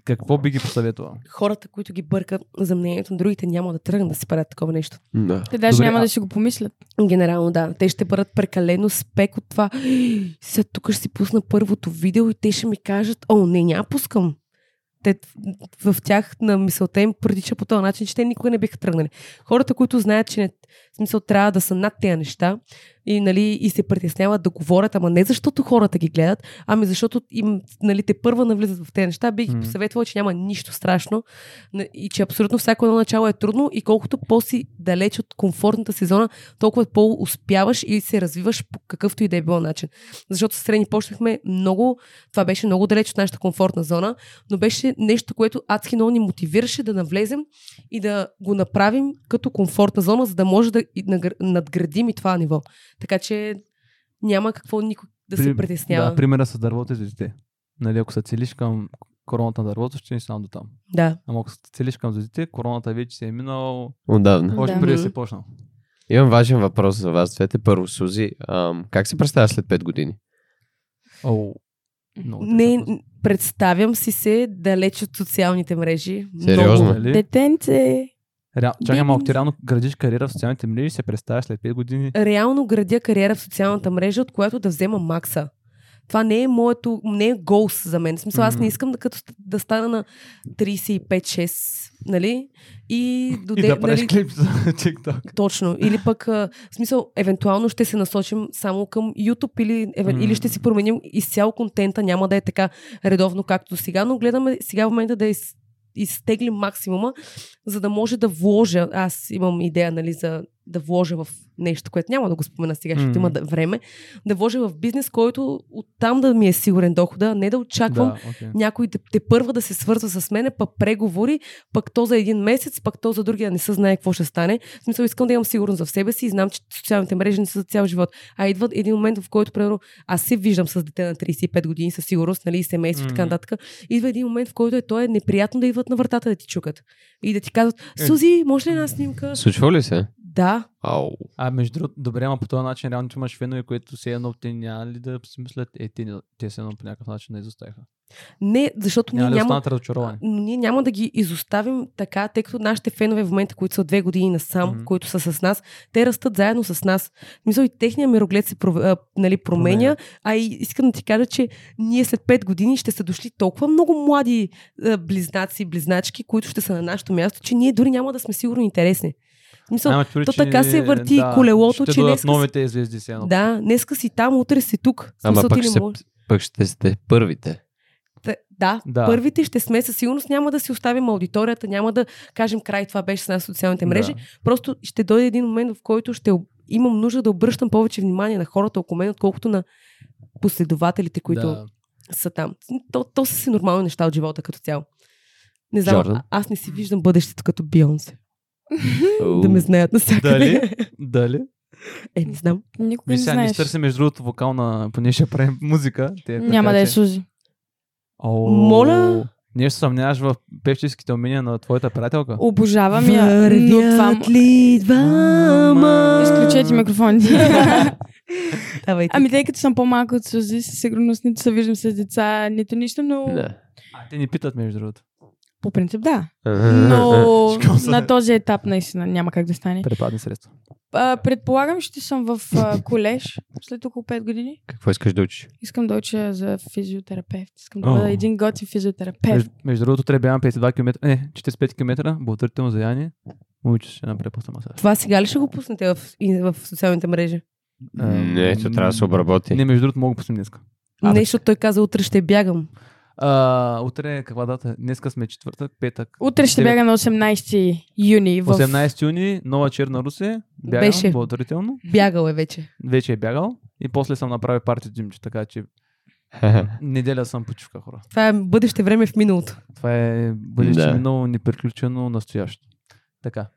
Какво би ги посъветвал? Хората, които ги бъркат за мнението на другите, няма да тръгнат да си правят такова нещо. Да. Те даже Добре, няма а- да си го помислят. Генерално, да. Те ще бъдат прекалено спек от това. Сега тук ще си пусна първото видео и те ще ми кажат, о, не, няма пускам. Те, в тях на мисълта им протича по този начин, че те никога не биха тръгнали. Хората, които знаят, че не, в смисъл трябва да са над тези неща и, нали, и се притесняват да говорят, ама не защото хората ги гледат, ами защото им, нали, те първа навлизат в тези неща, бих Мгм. посъветвала, че няма нищо страшно и че абсолютно всяко едно начало е трудно и колкото по-си далеч от комфортната си зона, толкова по-успяваш и се развиваш по какъвто и да е било начин. Защото с Рени почнахме много, това беше много далеч от нашата комфортна зона, но беше нещо, което адски много ни мотивираше да навлезем и да го направим като комфортна зона, за да може да и нагр- надградим и това ниво. Така че няма какво никой да се При- притеснява. Да, примера с дървото и звездите. Нали, ако се целиш към короната на дървото, ще ни само до там. да. Ама ако се целиш към звездите, короната вече се е минал Отдавна. още Да. преди да Мгм. се почнал. Имам важен въпрос за вас двете. Първо, Сузи, ам, как се представя след 5 години? О, много Не, представям си се далеч от социалните мрежи. Сериозно? Много. Нали? Детенце. Реал, чакай малко, ти реално градиш кариера в социалните мрежи и се представяш след 5 години. реално градя кариера в социалната мрежа, от която да взема макса. Това не е моето, не е голс за мен. В смисъл, аз не искам да, като, да стана на 35-6, нали? И, до И де- да правиш нали, клип за TikTok. Точно. Или пък, в смисъл, евентуално ще се насочим само към YouTube или, еве, М. или ще си променим изцяло контента. Няма да е така редовно както сега, но гледаме сега в момента да из, изтеглим максимума, за да може да вложа. Аз имам идея, нали, за да вложа в нещо, което няма да го спомена сега, защото М. има да, време, да вложа в бизнес, който оттам да ми е сигурен дохода, а не да очаквам Да, окей. някой те, те първа да се свързва с мене, пък преговори, пък то за един месец, пък то за другия не се знае какво ще стане. В смисъл искам да имам сигурност в себе си и знам, че социалните мрежи не са за цял живот. А идва един момент, в който, примерно, аз се виждам с дете на 35 години със сигурност, нали, семейство и така нататък. Идва един момент, в който е, то е неприятно да идват на вратата да ти чукат. И да ти казват, Е. Сузи, може ли една снимка? Случва ли се? Да, Ау. А между другото, добре, ама по този начин реално имаш фенове, които се едно те няма ли да си мислят, е, те, те се едно по някакъв начин не изоставиха. не, защото Няма ние няма, разочаровани? но ние няма да ги изоставим така, тъй като нашите фенове в момента, които са от две години насам, mm-hmm. които са с нас, те растат заедно с нас. Мисля, и техния мироглед се пров... а, нали, променя, Променя. а и искам да ти кажа, че ние след 5 години ще са дошли толкова много млади а, близнаци и близначки, които ще са на нашето място, че ние дори няма да сме сигурно интересни. Мисъл, Ама, чули, то че- така се върти колелото, ще че дойдат днеска с- новите звезди се едно. да, днеска си там, утре си тук. Ама смисъл, пък ще, пък ще сте първите. Да, Да. първите ще сме със сигурност няма да си оставим аудиторията, няма да кажем край, това беше с нас социалните мрежи. Да. Просто ще дойде един момент, в който ще имам нужда да обръщам повече внимание на хората около мен, отколкото на последователите, които Да. са там. То, то са си нормални неща от живота като цяло. Не знам, а- аз не си виждам бъдещето като Бионсе. Да ме знаят навсякъде. Дали? Дали? Е, не знам. Никога не ние знаеш. ще търсим между другото вокална, поне ще правим музика. Те, Няма така да е Сузи. О, Моля? Ние се съмняваш в певческите умения на твоята приятелка? Обожавам я, но това... ли двама? Изключете микрофоните. Ами тъй като съм по-малко от Сузи, със сигурност нито се виждам с деца, нито нищо, но Да. А, те ни питат между другото. По принцип да. Но Школа са- на този етап наистина няма как да стане. Препадни средства. А, предполагам, ще съм в а, колеж след около 5 години. Какво искаш да учиш? Искам да уча за физиотерапевт. Искам да бъда един готин физиотерапевт. Между, между другото, трябва 52 км, не, 45 км, благотворително заяние. Момиче ще направи после масаж. Това сега ли ще го пуснете в, в социалните мрежи? Не, това трябва да се обработи. Не, между другото, мога да пуснем днеска. А, не, защото той каза, утре ще бягам. А, утре, каква дата? е? Днеска сме четвъртък, петък. Утре ще Девет- бяга на 18 юни. В... 18 юни, нова черна Русе. Бягам Беше. благотворително. Бягал е вече. Вече е бягал. И после съм направил парти джимче, така че неделя съм почивка хора. Това е бъдеще време в миналото. Това е бъдеще Да. минало, неприключено, настоящо. Така.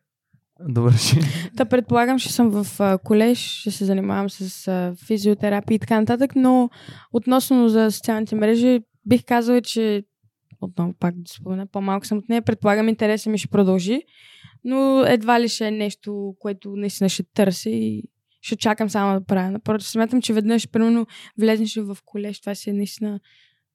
Добре, ще. Та предполагам, ще съм в а, колеж, ще се занимавам с а, физиотерапия и така нататък, но относно за социалните мрежи, бих казала, че отново пак да спомена, по-малко съм от нея, предполагам интереса ми ще продължи, но едва ли ще е нещо, което наистина ще търся и ще чакам само да правя. Напротив, смятам, че веднъж, примерно, влезнеш в колеж, това си е наистина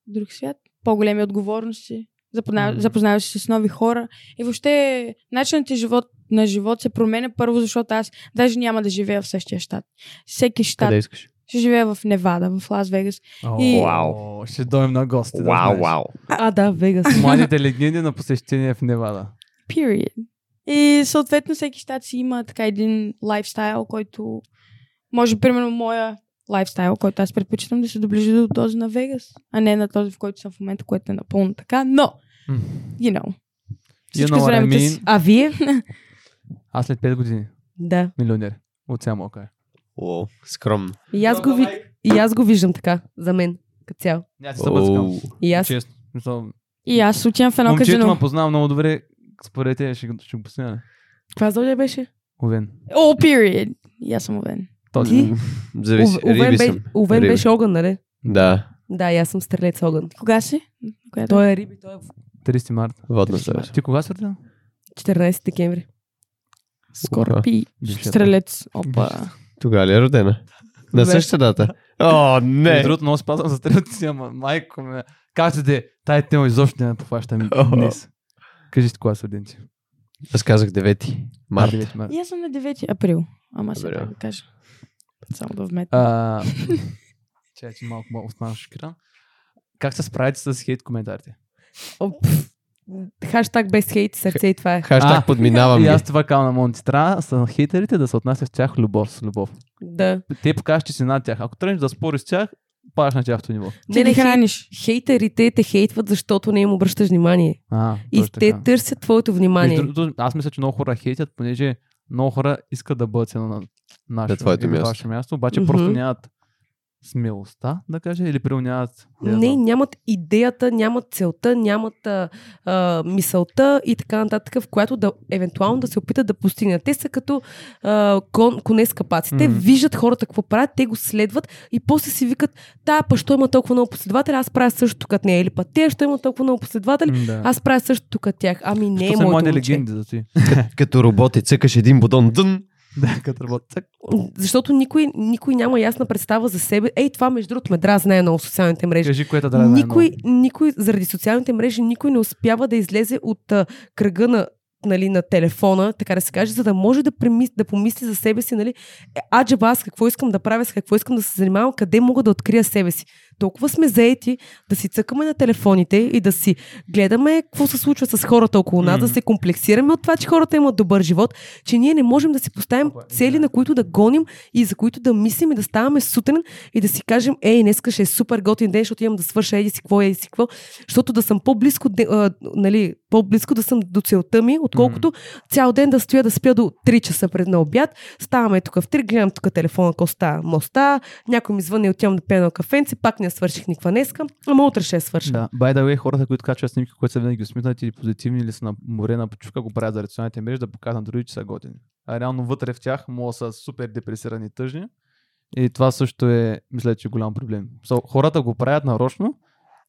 друг свят, по-големи отговорности, запознаваш, запознаваш се с нови хора и въобще начинът ти живот, на живот се променя първо, защото аз даже няма да живея в същия щат. Всеки щат Къде искаш? Ще живея в Невада, в Лас Вегас. И- Вау. Ще дойдем на гости. да Вау, знаеш. вау. А, да, Вегас. Младите легенди на посещение в Невада. Period. И съответно всеки щат си има така един лайфстайл, който може, примерно, моя лайфстайл, който аз предпочитам да се доближи до този на Вегас, а не на този, в който съм в момента, което е напълно така. Но, you know, You всичко know с what I времето mean? си. А вие? Аз след 5 години. Да. Милионер. От сега е. О, скромно. И аз, го, ви... и аз го виждам така, за мен, като цяло. Се И аз. Честно. И аз отивам в едно Момчето казино. ме познава много добре. Според те ще, ще го пусне. Каква зодия беше? Овен. О, period. И аз съм овен. Този. Зависи. Ов- Овен, Риби бе... Овен Риби. беше огън, нали? Да, Да, и аз съм стрелец огън. Кога си? Коя Той е риби, той е в 30 марта. водна 30 съвест. Ти кога си роден? 14 декември. Скорпи. Стрелец. Опа. Тогава ли е родена? На същата дата. О, Не. не! Другото много спазвам за стрелци, ама майко ме. Как се де? Тая тема изобщо не пофащам О. днес. Кажи си кога са роден ти. Аз казах 9 март. А, 9 марта. И аз съм на 9 април. Ама сега да кажа. Само да вметна. Чай, че малко останах шокиран. Как се справите с хейт коментарите? О, пф. Хаштаг без хейт, сърце и това е. Хаштаг А, подминавам И аз това казвам на Монти. Трябва са хейтерите да се отнасят с тях любов, с любов. Да. Те покажат, че си над тях. Ако тръгнеш да спориш с тях, падаш на тяхното ниво. Не, ги хей- храниш. Хейтерите те хейтват, защото не им обръщаш внимание. А, И те така. търсят твоето внимание. Между аз мисля, че много хора хейтят, понеже много хора искат да бъдат на нашето На твоето място. място, обаче Мгм. просто нямат смелостта, да кажа, или приел нямат... да Не, нямат идеята, нямат целта, нямат а, мисълта и така нататък, в която да евентуално да се опитат да постигнат. Те са като а, кон, коне с капаци. Те Мгм. виждат хората какво правят, те го следват и после си викат, да, па що има толкова много последователи, аз правя същото като нея. Или па те, що има толкова много последователи, Да. аз правя същото като тях. Ами не е моето легенди за ти. Като роботи, цъкаш един бутон, дън. да, като работят. Цък. Защото никой, никой няма ясна представа за себе. Ей, това между другото ме дразне много социалните мрежи. Кажи, което да никой, никой, заради социалните мрежи, никой не успява да излезе от а, кръга на нали, на телефона, така да се каже, за да може да, премис, да помисли за себе си, нали, е, аджаба аз какво искам да правя, с какво искам да се занимавам, къде мога да открия себе си. Толкова сме заети да си цъкаме на телефоните и да си гледаме какво се случва с хората около нас, да Мгм. се комплексираме от това, че хората имат добър живот, че ние не можем да си поставим цели, да. на които да гоним и за които да мислим и да ставаме сутрин и да си кажем, ей, днеска ще е супер готин ден, защото имам да свърша еди си какво, еди си какво, защото да съм по-близко, а, нали, по-близко да съм до целта ми, отколкото цял ден да стоя да спя до 3 часа пред на обяд. Ставаме тук в 3, гледам тук телефона, какво става, моста, някой ми звъни, отивам да пия на кафенце, пак не я свърших никаква днеска, ама утре ще я свърша. Да. By the way, хората, които качват снимки, които са винаги усмихнати или позитивни или са на море на почивка, го правят за рационалните мрежи, да покажат на други, че са готини. А реално вътре в тях могат да са супер депресирани и тъжни. И това също е, мисля, че голям проблем. So, хората го правят нарочно.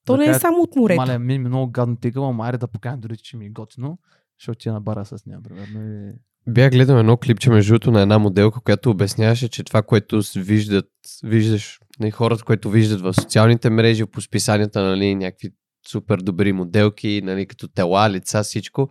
То да не е кажат, само от морето. Мале, ми, ми много гадно тегава, айде да покажем дори, че ми е готино. Ще отида на бара с нея, примерно. И... Бях гледал едно клипче между другото на една моделка, която обясняваше, че това, което виждат, виждаш, нали, хората, които виждат в социалните мрежи, по списанията, нали, някакви супер добри моделки, нали, като тела, лица, всичко,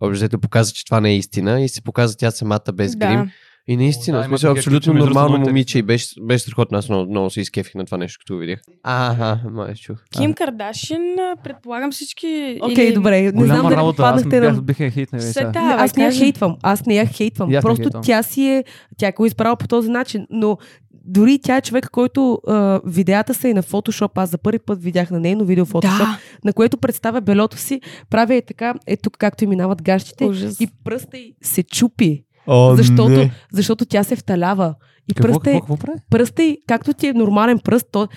общо показва, че това не е истина и се показва тя самата без Да. грим. И наистина, да, смисъл, абсолютно нормално момиче и беше, беше страхотно. Аз много, много се изкефих на това нещо, като видях. Аха, май чух. Ким Кардашин, предполагам всички... Окей, или- добре. Не знам дали работа, аз попаднахте на бях, бих я бе, аз не я хейтвам. Аз не я хейтвам. И аз Просто хейтвам. тя си е... Тя го е изправила по този начин. Но дори тя е човек, който а, видеята са и на фотошоп. Аз за първи път видях на нейно видео фотошоп, Да, на което представя белото си. Прави е така, е тук както и минават гащите. ужас. И пръста й се чупи, О, защото, защото тя се вталява. И Какво, какво, й, какво прави? пръста й, както ти е нормален пръст, то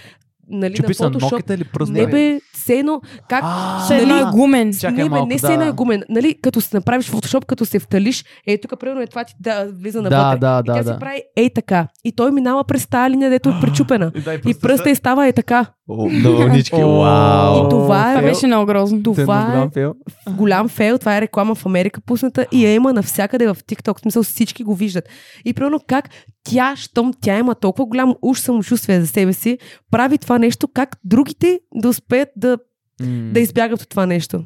нали, Чупи на фотошоп. или пръст? Не бе, все едно, как... А, Все едно е гумен. Чакай не, бе, малко, не се да. е гумен. Нали, като се направиш фотошоп, като се вталиш, е тук, примерно е това ти да влиза Да, навътре. да, и да, тя да. се прави ей така. И той минава през тази линия, дето е пречупена. И, И пръста й става е така. О, на вълнички, вау. И това е Това беше много грозно. Това е фейл. голям фейл. Това е реклама в Америка пусната и я има навсякъде в TikTok. В смисъл всички го виждат. И примерно как тя, щом тя има толкова голям уж самочувствие за себе си, прави това нещо, как другите да успеят да, да избягат от това нещо.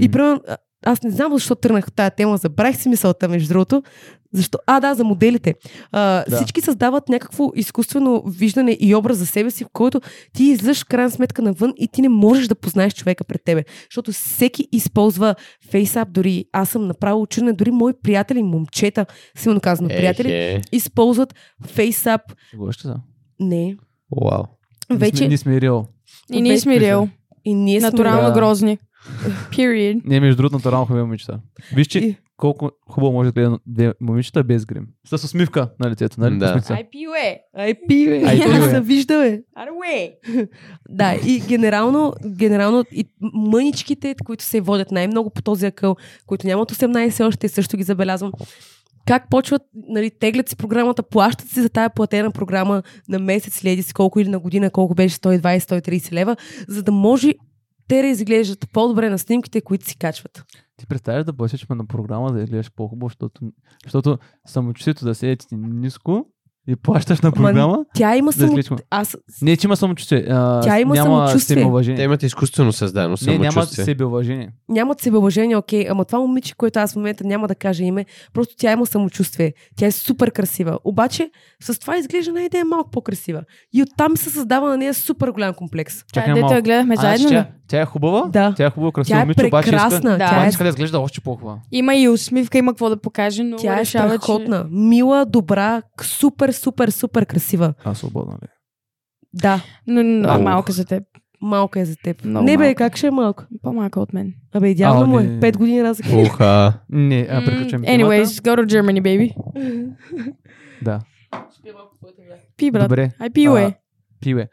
И примерно, аз не знам защо тръгнах в тази тема, забравих си мисълта, между другото. Защо? А, да, за моделите. А, Да. Всички създават някакво изкуствено виждане и образ за себе си, в който ти излъж крайна сметка навън и ти не можеш да познаеш човека пред тебе. Защото всеки използва фейсап, дори аз съм направо учене, дори мои приятели, момчета, силно казано приятели, Ехе. използват фейсап. Го ще са. Не. Вау. Вече Ние сме реал. И ние сме реал. и ние сме... Натурално Да. грозни. Period. Не, между другото, натурално хубави момичета. Виж, че И- колко хубаво може да гледа две момичета без грим. С усмивка на лицето, нали? Да. Ай, пи, бе. Ай, пи, Аз бе. се вижда, бе. Аруе. Да, и генерално, генерално и мъничките, които се водят най-много по този акъл, които нямат 18 още, също ги забелязвам. Как почват, нали, теглят си програмата, плащат си за тая платена програма на месец, следи си колко или на година, колко беше 120-130 лева, за да може те да изглеждат по-добре на снимките, които си качват. Ти представяш да бъдеш на програма, да изглеждаш по-хубаво, защото, защото самочувствието да седи ти ниско и плащаш на програма. Тя има Да само... изглеждаш. Аз... Не, че има самочувствие. А, Тя има няма самочувствие. Те имат изкуствено създадено Не, няма самочувствие. себеуважение. Нямат себеуважение, окей, ама това момиче, което аз в момента няма да кажа име, просто тя има самочувствие. Тя е супер красива. Обаче с това изглежда на идея малко по-красива. И оттам се създава на нея супер голям комплекс. Тя, Чакай дето малко. я гледахме А, заедно. тя, ли? тя е хубава? Да. Тя е хубава, красива Тя е момиче, обаче иска, прекрасна. Да. Тя обаче е, иска да изглежда още по-хубава. Има и усмивка, има какво да покаже, но тя е страхотна. Мила, добра, супер, супер, супер красива. А, свободна ли? Да, Че... Но, но Ау. малка за теб. малка е за теб. Много не бе, малка. как ще е малка? По-малка от мен. Абе, идеално А, му е. Пет години разлика. Уха. Не, а, приключваме Mm, Anyways, темата. go to Germany, baby. Да. Пи, брат. Добре. Ай, пиуе. А, Пиве.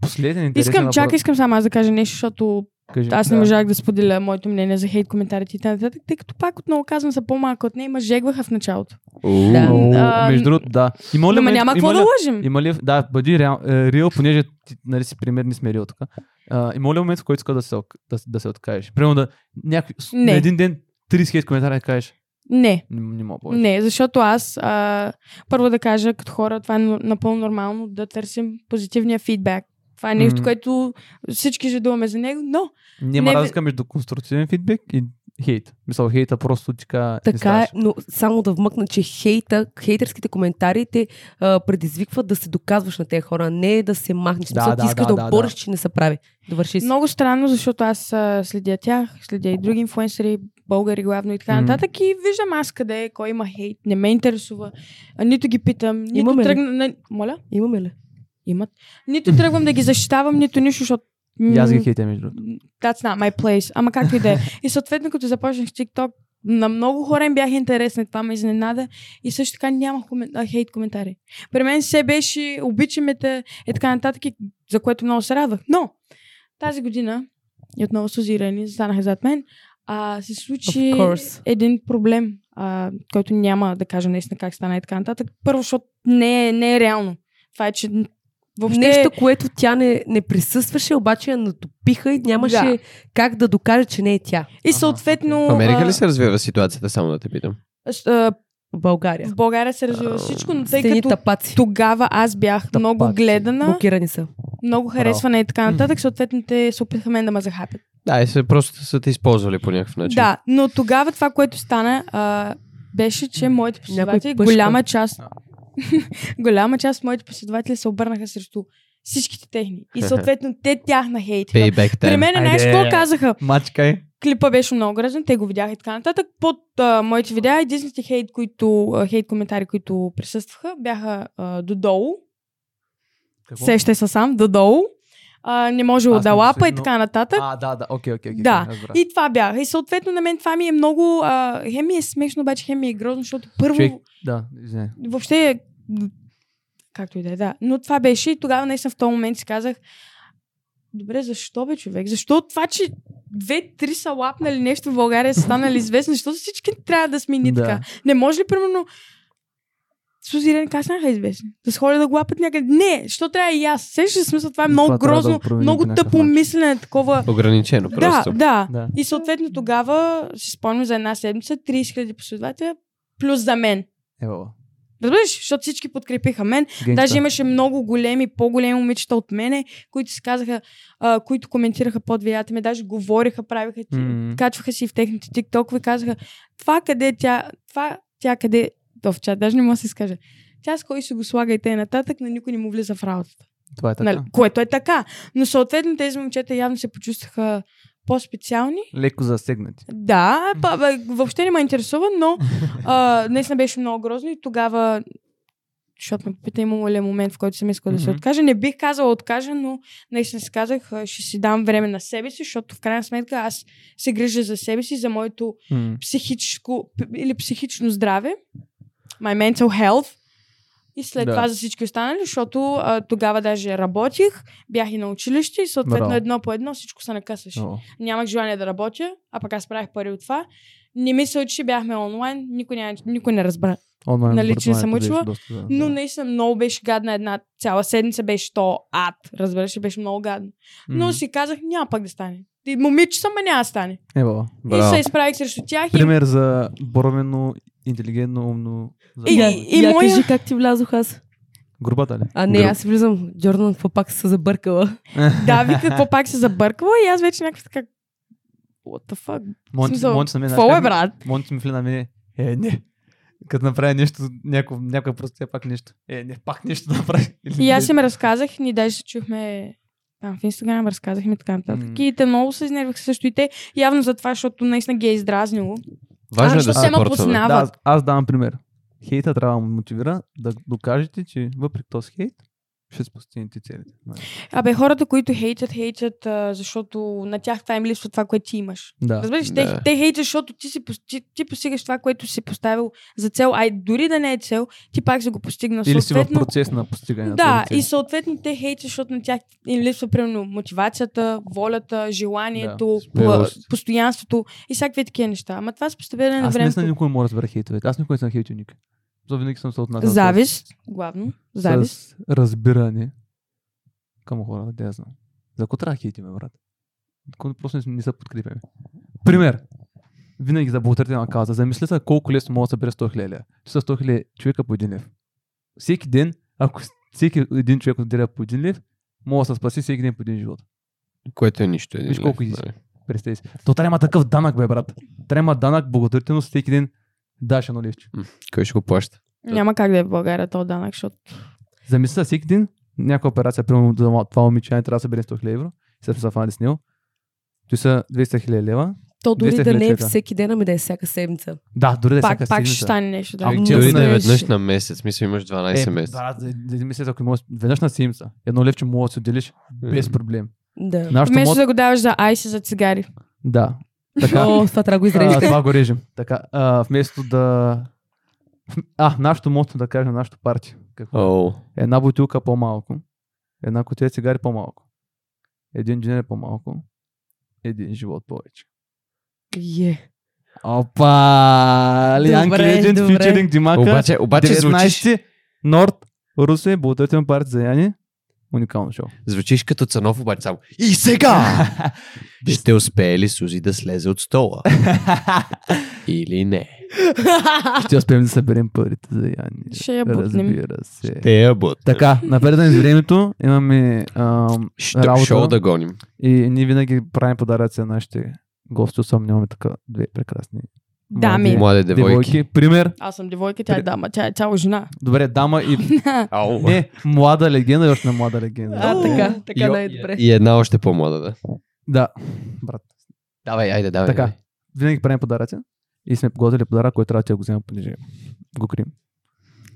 Последен интересен Искам, въпрос. чакай, искам само аз да кажа нещо, защото Кажи. аз не Да. можах да споделя моето мнение за хейт коментарите и т.н. тъй като пак отново казвам са по-малко от нея, ма жегваха в началото. Да. А, Между другото, да. Има ли Но момент- няма какво да лъжим. Има ли, да, бъди реал, е, реал, понеже ти, нали, си пример, не сме реал така. А, има ли момент, в който иска да се, да, да се откажеш? Примерно да някой, Не. на един ден 30 хейт коментара да кажеш, Не, не, не мога повече. не, защото аз а, първо да кажа като хора, това е но- напълно нормално да търсим позитивния фидбак. Това е нещо, Мгм. което всички жадуваме за него, но Няма Не, разлика между конструктивен фидбек и хейт. Мисъл, хейта просто така... Така е, но само да вмъкна, че хейта, хейтерските коментари те а, предизвикват да се доказваш на тези хора, не да се махнеш. Да, Да, ти искаш да, да, да, обориш, да. че не се прави. Довърши си. Много странно, защото аз а, следя тях, следя и други инфуенсъри, българи главно и така Мгм. нататък и виждам аз къде е, кой има хейт, не ме интересува. А, нито ги питам, нито Имаме ли? тръгна... На... Моля? Имаме ли? Имат. Нито тръгвам да ги защитавам, нито нищо, защото... И аз ги хейтя между другото. That's not my place. Ама както и да е. И съответно, като започнах с TikTok, на много хора им бях интересна, това ме изненада. И също така нямах комен... а, хейт коментари. При мен се беше, обичаме те, е така нататък, за което много се радвах. Но, тази година, и отново Сузи и Рени застанаха зад мен, а, се случи един проблем, а, който няма да кажа наистина как стана и така нататък. Първо, защото не е, не е реално. Това е, че въобще... Нещо, което тя не, не присъстваше, обаче я натопиха и нямаше Да. как да докаже, че не е тя И съответно... В Америка ли се развива ситуацията, само да те питам? в България. в България се развива А, всичко, но тъй като тапаци. тогава аз бях Тапак. много гледана, Блокирани са. много харесвана и така нататък, съответно те се опитаха мен да ме захапят. Да, и се, просто са те използвали по някакъв начин. Да, но тогава това, което стана, а, беше, че моите последователи, голяма част. голяма част от моите последователи се обърнаха срещу всичките техни. И съответно те тях на хейтиха. При мен нещо какво казаха. Мачкай. Клипа беше много грозен, те го видяха и така нататък. Под а, моите видеа, единствените хейт, които, а, хейт коментари, които присъстваха, бяха а, додолу. Какво? Сещай се сам, додолу. А, не можело Аз да лапа и така нататък. А, да, да, окей, окей, окей. Да. разбрах. И това бяха. И съответно на мен това ми е много... А, хем ми е смешно, обаче хем ми е грозно, защото първо Човек, да, извиняй. въобще. Както и да е, да. Но това беше и тогава наистина в този момент си казах Добре, защо бе, човек? Защо това, че две-три са лапнали нещо в България са станали известни? Защо всички трябва да сме ни Да. така? Не може ли, примерно, Сузи и Рен как станаха известни? Да сходят да го лапат някъде? Не, що трябва и аз? Сещаш смисъл? Това е много Това да грозно, променим много тъпо мислене, такова. Ограничено Да, просто. да. Да. И съответно тогава си спомням за една седмица 30 000 последователя плюс за мен. Ево. Разбираш? Защото всички подкрепиха мен. Генгста. Даже имаше много големи, по-големи момичета от мене, които си казаха, а, които коментираха под видеята ми, даже говориха, правиха, М. качваха си в техните тиктокове и казаха, това къде тя, това тя къде, то в чат, даже не мога да се изкажа. Тя с кой ще го слага и т.н. нататък, на никой не му влиза в работата. Това е така. Нали? Което е така. Но съответно тези момчета явно се почувстваха по-специални. Леко засегнати. Да, па, бе, въобще не ме интересува, но а, наистина беше много грозно и тогава, защото ме попита имало ли е момент, в който съм искала да се откажа. Не бих казала откажа, но наистина си казах, ще си дам време на себе си, защото в крайна сметка аз се грижа за себе си, за моето М. психическо или психично здраве, my mental health. И след Да. това за всички останали, защото а, тогава даже работих, бях и на училище и съответно едно по едно всичко се накъсваше О. нямах желание да работя, а пък аз правих пари от това. Не мисля, че бяхме онлайн, никой, няма, никой не разбра. Онлайн Нали, че съм образованието учила, беше доста, да, Но да. наистина много беше гадна една цяла седмица, беше то ад. Разбираш, ли, беше много гадно. Но М. си казах, няма пак да стане. Момиче съм, а няма да стане. Ево. И Браво. се изправих срещу тях и, Пример за боровено, интелигентно, умно. За... И- Я, и я моя- кажи как ти влязох аз. Групата ли? А не, Груп. аз влизам. Джордан, какво пак се забъркала? да, вика, какво пак се забърква и аз вече някакъв така What the fuck? Монти, смисъл, Монти на мен. Какво е, брат? Монти ми фли на мен. Е, не. Като направи нещо, някой, някой просто все пак нещо. Е, не, пак нещо направи. И аз не. им разказах, ни даже чухме там в Инстаграм, разказахме така нататък. М. И те много се изнервиха също и те, явно за това, защото наистина ги е издразнило. Важно А, е да се се ме съпортваме. познава. Да, аз, аз давам пример. Хейта трябва да ме мотивира да докажете, че въпреки този хейт, ще си постигнете целите. Абе, хората, които хейтят, хейтят, а, защото на тях това им липсва това, което ти имаш. Да. Разбираш, Да. те, те хейтят, защото ти, си, ти, ти постигаш това, което си поставил за цел, а и дори да не е цел, ти пак си го постигнал. Или си в процес на постигане Да, и съответно те хейтят, защото на тях им липсва примерно мотивацията, волята, желанието, Да, пла- постоянството и всякакви такива неща. Ама това с постепение на Аз времето. наистина никой не мога да разбера хейтовете. Аз никой не съм хейтил никой. То винаги съм се отнасял с- Завист, главно. Завист. с разбиране към хората, да я знам. За какво трябва хейтиме, брат? Просто не, не се подкрепяме. Пример. Винаги за благотворителна кауза. Замисли се колко лесно може да събере 100 хиляди. Че са 100 хиляди човека по един лев. Всеки ден, ако всеки един човек отделя по един лев, може да се спаси всеки ден по един живот. Което е нищо. Един Виж колко лев, изи. нали. Представи си. То трябва да има такъв данък, бе, брат. Трябва да има данък, благотворителност всеки ден. Даш едно левче. Кой ще го плаща? Няма как да е в България този данък, защото Замисля всеки ден някаква операция, примерно за това момиче, трябва да събере 100 000 евро. И сме се фанали с него. Той са 200 хиляди лева. То дори 200 да не е всеки ден, ами да е всяка седмица. Да, дори да е пак, всяка пак ще седмица. стане нещо. Да. Ами, честно Дори да е знаеш, веднъж на месец. Мисля, имаш 12 Е, месеца. да, да мисля, ако можеш веднъж на седмица. Едно левче мога да се отделиш без проблем. Да. Нашото Вместо мод... да го даваш за айси за цигари. Да. Така. О, това трябва да го изрежете. това го режем. Така. А, вместо да... А, нашото мото да кажем, нашото парти. Какво? е? О, Една бутилка по-малко. Една котия цигари по-малко. Един джинер по-малко. Един живот повече. Е. Опа! Лиан добре. featuring Димака. Обаче, обаче звучиш, 19 Норд, Русе, благотворителен парти за Яни. Уникално шоу. звучиш като Цанов, обаче само. И сега! Ще успее ли Сузи да слезе от стола? Или не? Ще успеем да съберем парите за Яни. Ще я бутнем. Разбира се. Те я бут. Така, напредваме с времето. Имаме ам, Що, работа. шоу да гоним. и ние винаги правим подаръци на нашите гости. Особено нямаме така две прекрасни Дами. млади Млади девойки. Пример. Аз съм девойка, тя е дама, тя е цяла жена. Добре, дама и... Не, млада легенда и още на млада легенда. А, така, така И- най-добре. И една още по-млада, да. Да, брат. Давай, айде, давай. Така. давай. Винаги правим подаръци. И сме подготвили подарък, който трябва да го взема, понеже го крием.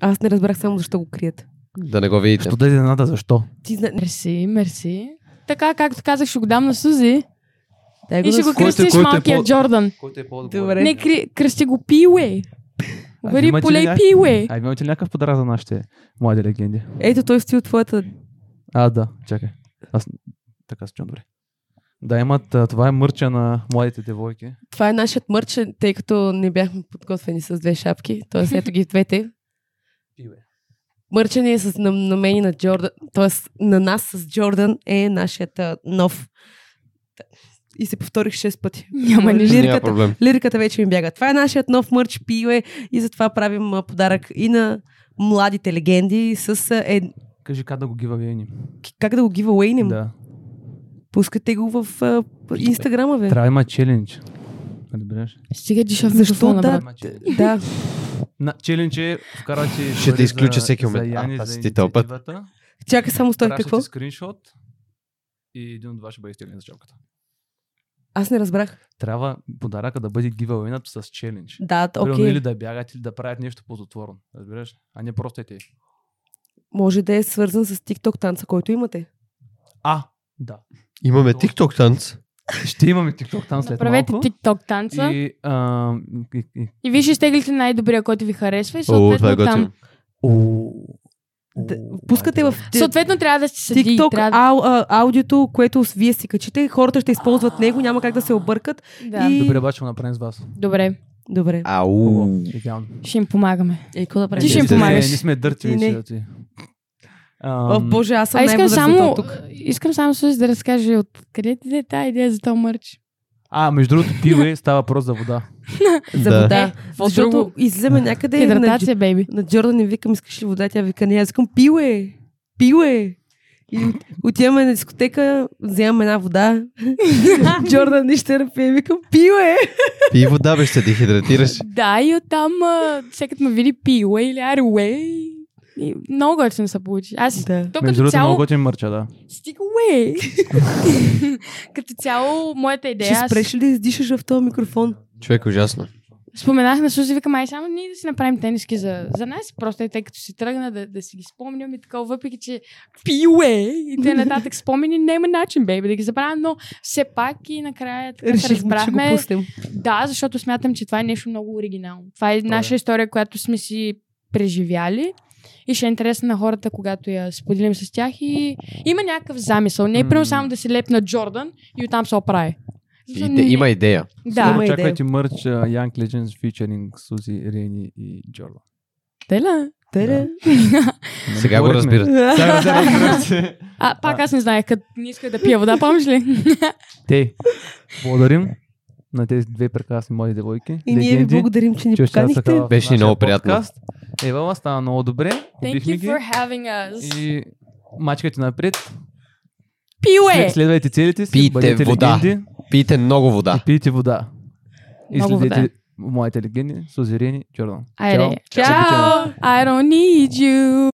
Аз не разбрах само защо го крият. Да не го видите. Що да изненада, защо? Ти зна... Мерси, мерси. Така, както казах, ще го дам на Сузи. Дай го И да ще го кръстиш който е малкия по- Джордан. Който е по Добре. Не, кри, кръсти го Пиуей. А, Вари полей Пиуей. А имате ли някакъв подарък за нашите млади легенди? Ето той стои от твоята... А, да, чакай. Аз така се чувам добре. Да, имат, това е мърча на младите девойки. Това е нашият мърч, тъй като не бяхме подготвени с две шапки. Тоест, ето ги двете. Мърча ни е с, на, на мен и на Джордан. Тоест, на нас с Джордан е нашият нов. И се повторих 6 пъти. Няма нищо. Няма Лириката, проблем. лириката вече ми бяга. Това е нашият нов мърч Пиуе и затова правим подарък и на младите легенди с е, Кажи как да го гивавейним. как да го гивауейнем. Да. Пускате го в инстаграма, бе. Трябва има челендж. Разбираш? Стига диша в Защо да? Да. На, челендж е вкарате Ще те изключа за- всеки момент. А, аз ти този път. инициативата. Чакай само стой. Какво? скриншот и един от вас ще бъде изтеглен за чапката. Аз не разбрах. Трябва подаръка да бъде гивауейнат с челендж. Да, окей. или да бягат, или да правят нещо ползотворно. Разбираш? А не просто е те. Може да е свързан с TikTok танца, който имате. А, да. Имаме TikTok танц. Ще имаме TikTok там след Направете малко. TikTok танца И, а, и, и, и вие ще изтеглите най-добрия, който ви харесва и О, това е там. О, Да, пускате е в. Съответно трябва да седи. TikTok трябва... ау, а, аудиото, което вие си качите, хората ще използват него, няма как да се объркат. Да. И- Добре, обаче го направим с вас. Добре, Добре. Ау. Ще им помагаме. Какво да правим? Ти ще им Вижте, помагаш. Не, не сме дърти вече. да ти. О, боже, аз съм А искам само, тук. искам само да разкаже от къде ти е тази идея за този мърч. А, между другото, пиве става въпрос за вода. За Да. вода. Е, Защото друго? излизаме някъде на, Хидратация, бейби. на Джордан и викам, искаш ли вода? Тя вика, не, аз викам, пиле, пиле. И от- отиваме на дискотека, вземам една вода. Джордан не пие, викам, пиле. Пи вода, бе, ще ти хидратираш. Да, и оттам всеки ме види пиуей или аруей. И много готино се получи. Аз Да. то Между като другото, цяло... много готин мърча, да. Стига уей! като цяло, моята идея... Ще спреш ли да издишаш в този микрофон? Човек, ужасно. Споменах на Сузи, викам, ай само ние да си направим тениски за, за нас, просто е тъй като си тръгна да, да си ги спомням и такова, въпреки че пиуе и те нататък спомени, няма начин, бейби, да ги забравя, но все пак и накрая така се Решихме, че го разбрахме. пуснем. Да, защото смятам, че това е нещо много оригинално. Това е е. наша история, която сме си преживяли и ще е интересно на хората, когато я споделим с тях и има някакъв замисъл. Не е примерно само да си лепна Джордан и оттам се оправи. Иде, не- има идея. Да, Има. Очаквайте мърч uh, Young Legends featuring Сузи, Рени и Джордан. те ли? Тере. Сега го Говорихме. разбират. Се. А, пак аз не знаех, като не исках да пия вода, помниш ли? Те, благодарим на тези две прекрасни млади девойки. И ние ви благодарим, че ни че поканихте. Беше ни много приятно. Ева, стана много добре. Thank ги. for having us. И мачкайте напред. Пиуе! След- Следвайте целите си. Пийте вода. легенди. пийте много И вода. пийте вода. И Много вода. следете моите легенди с Озирени Джордан. Айде. Чао! I don't need you.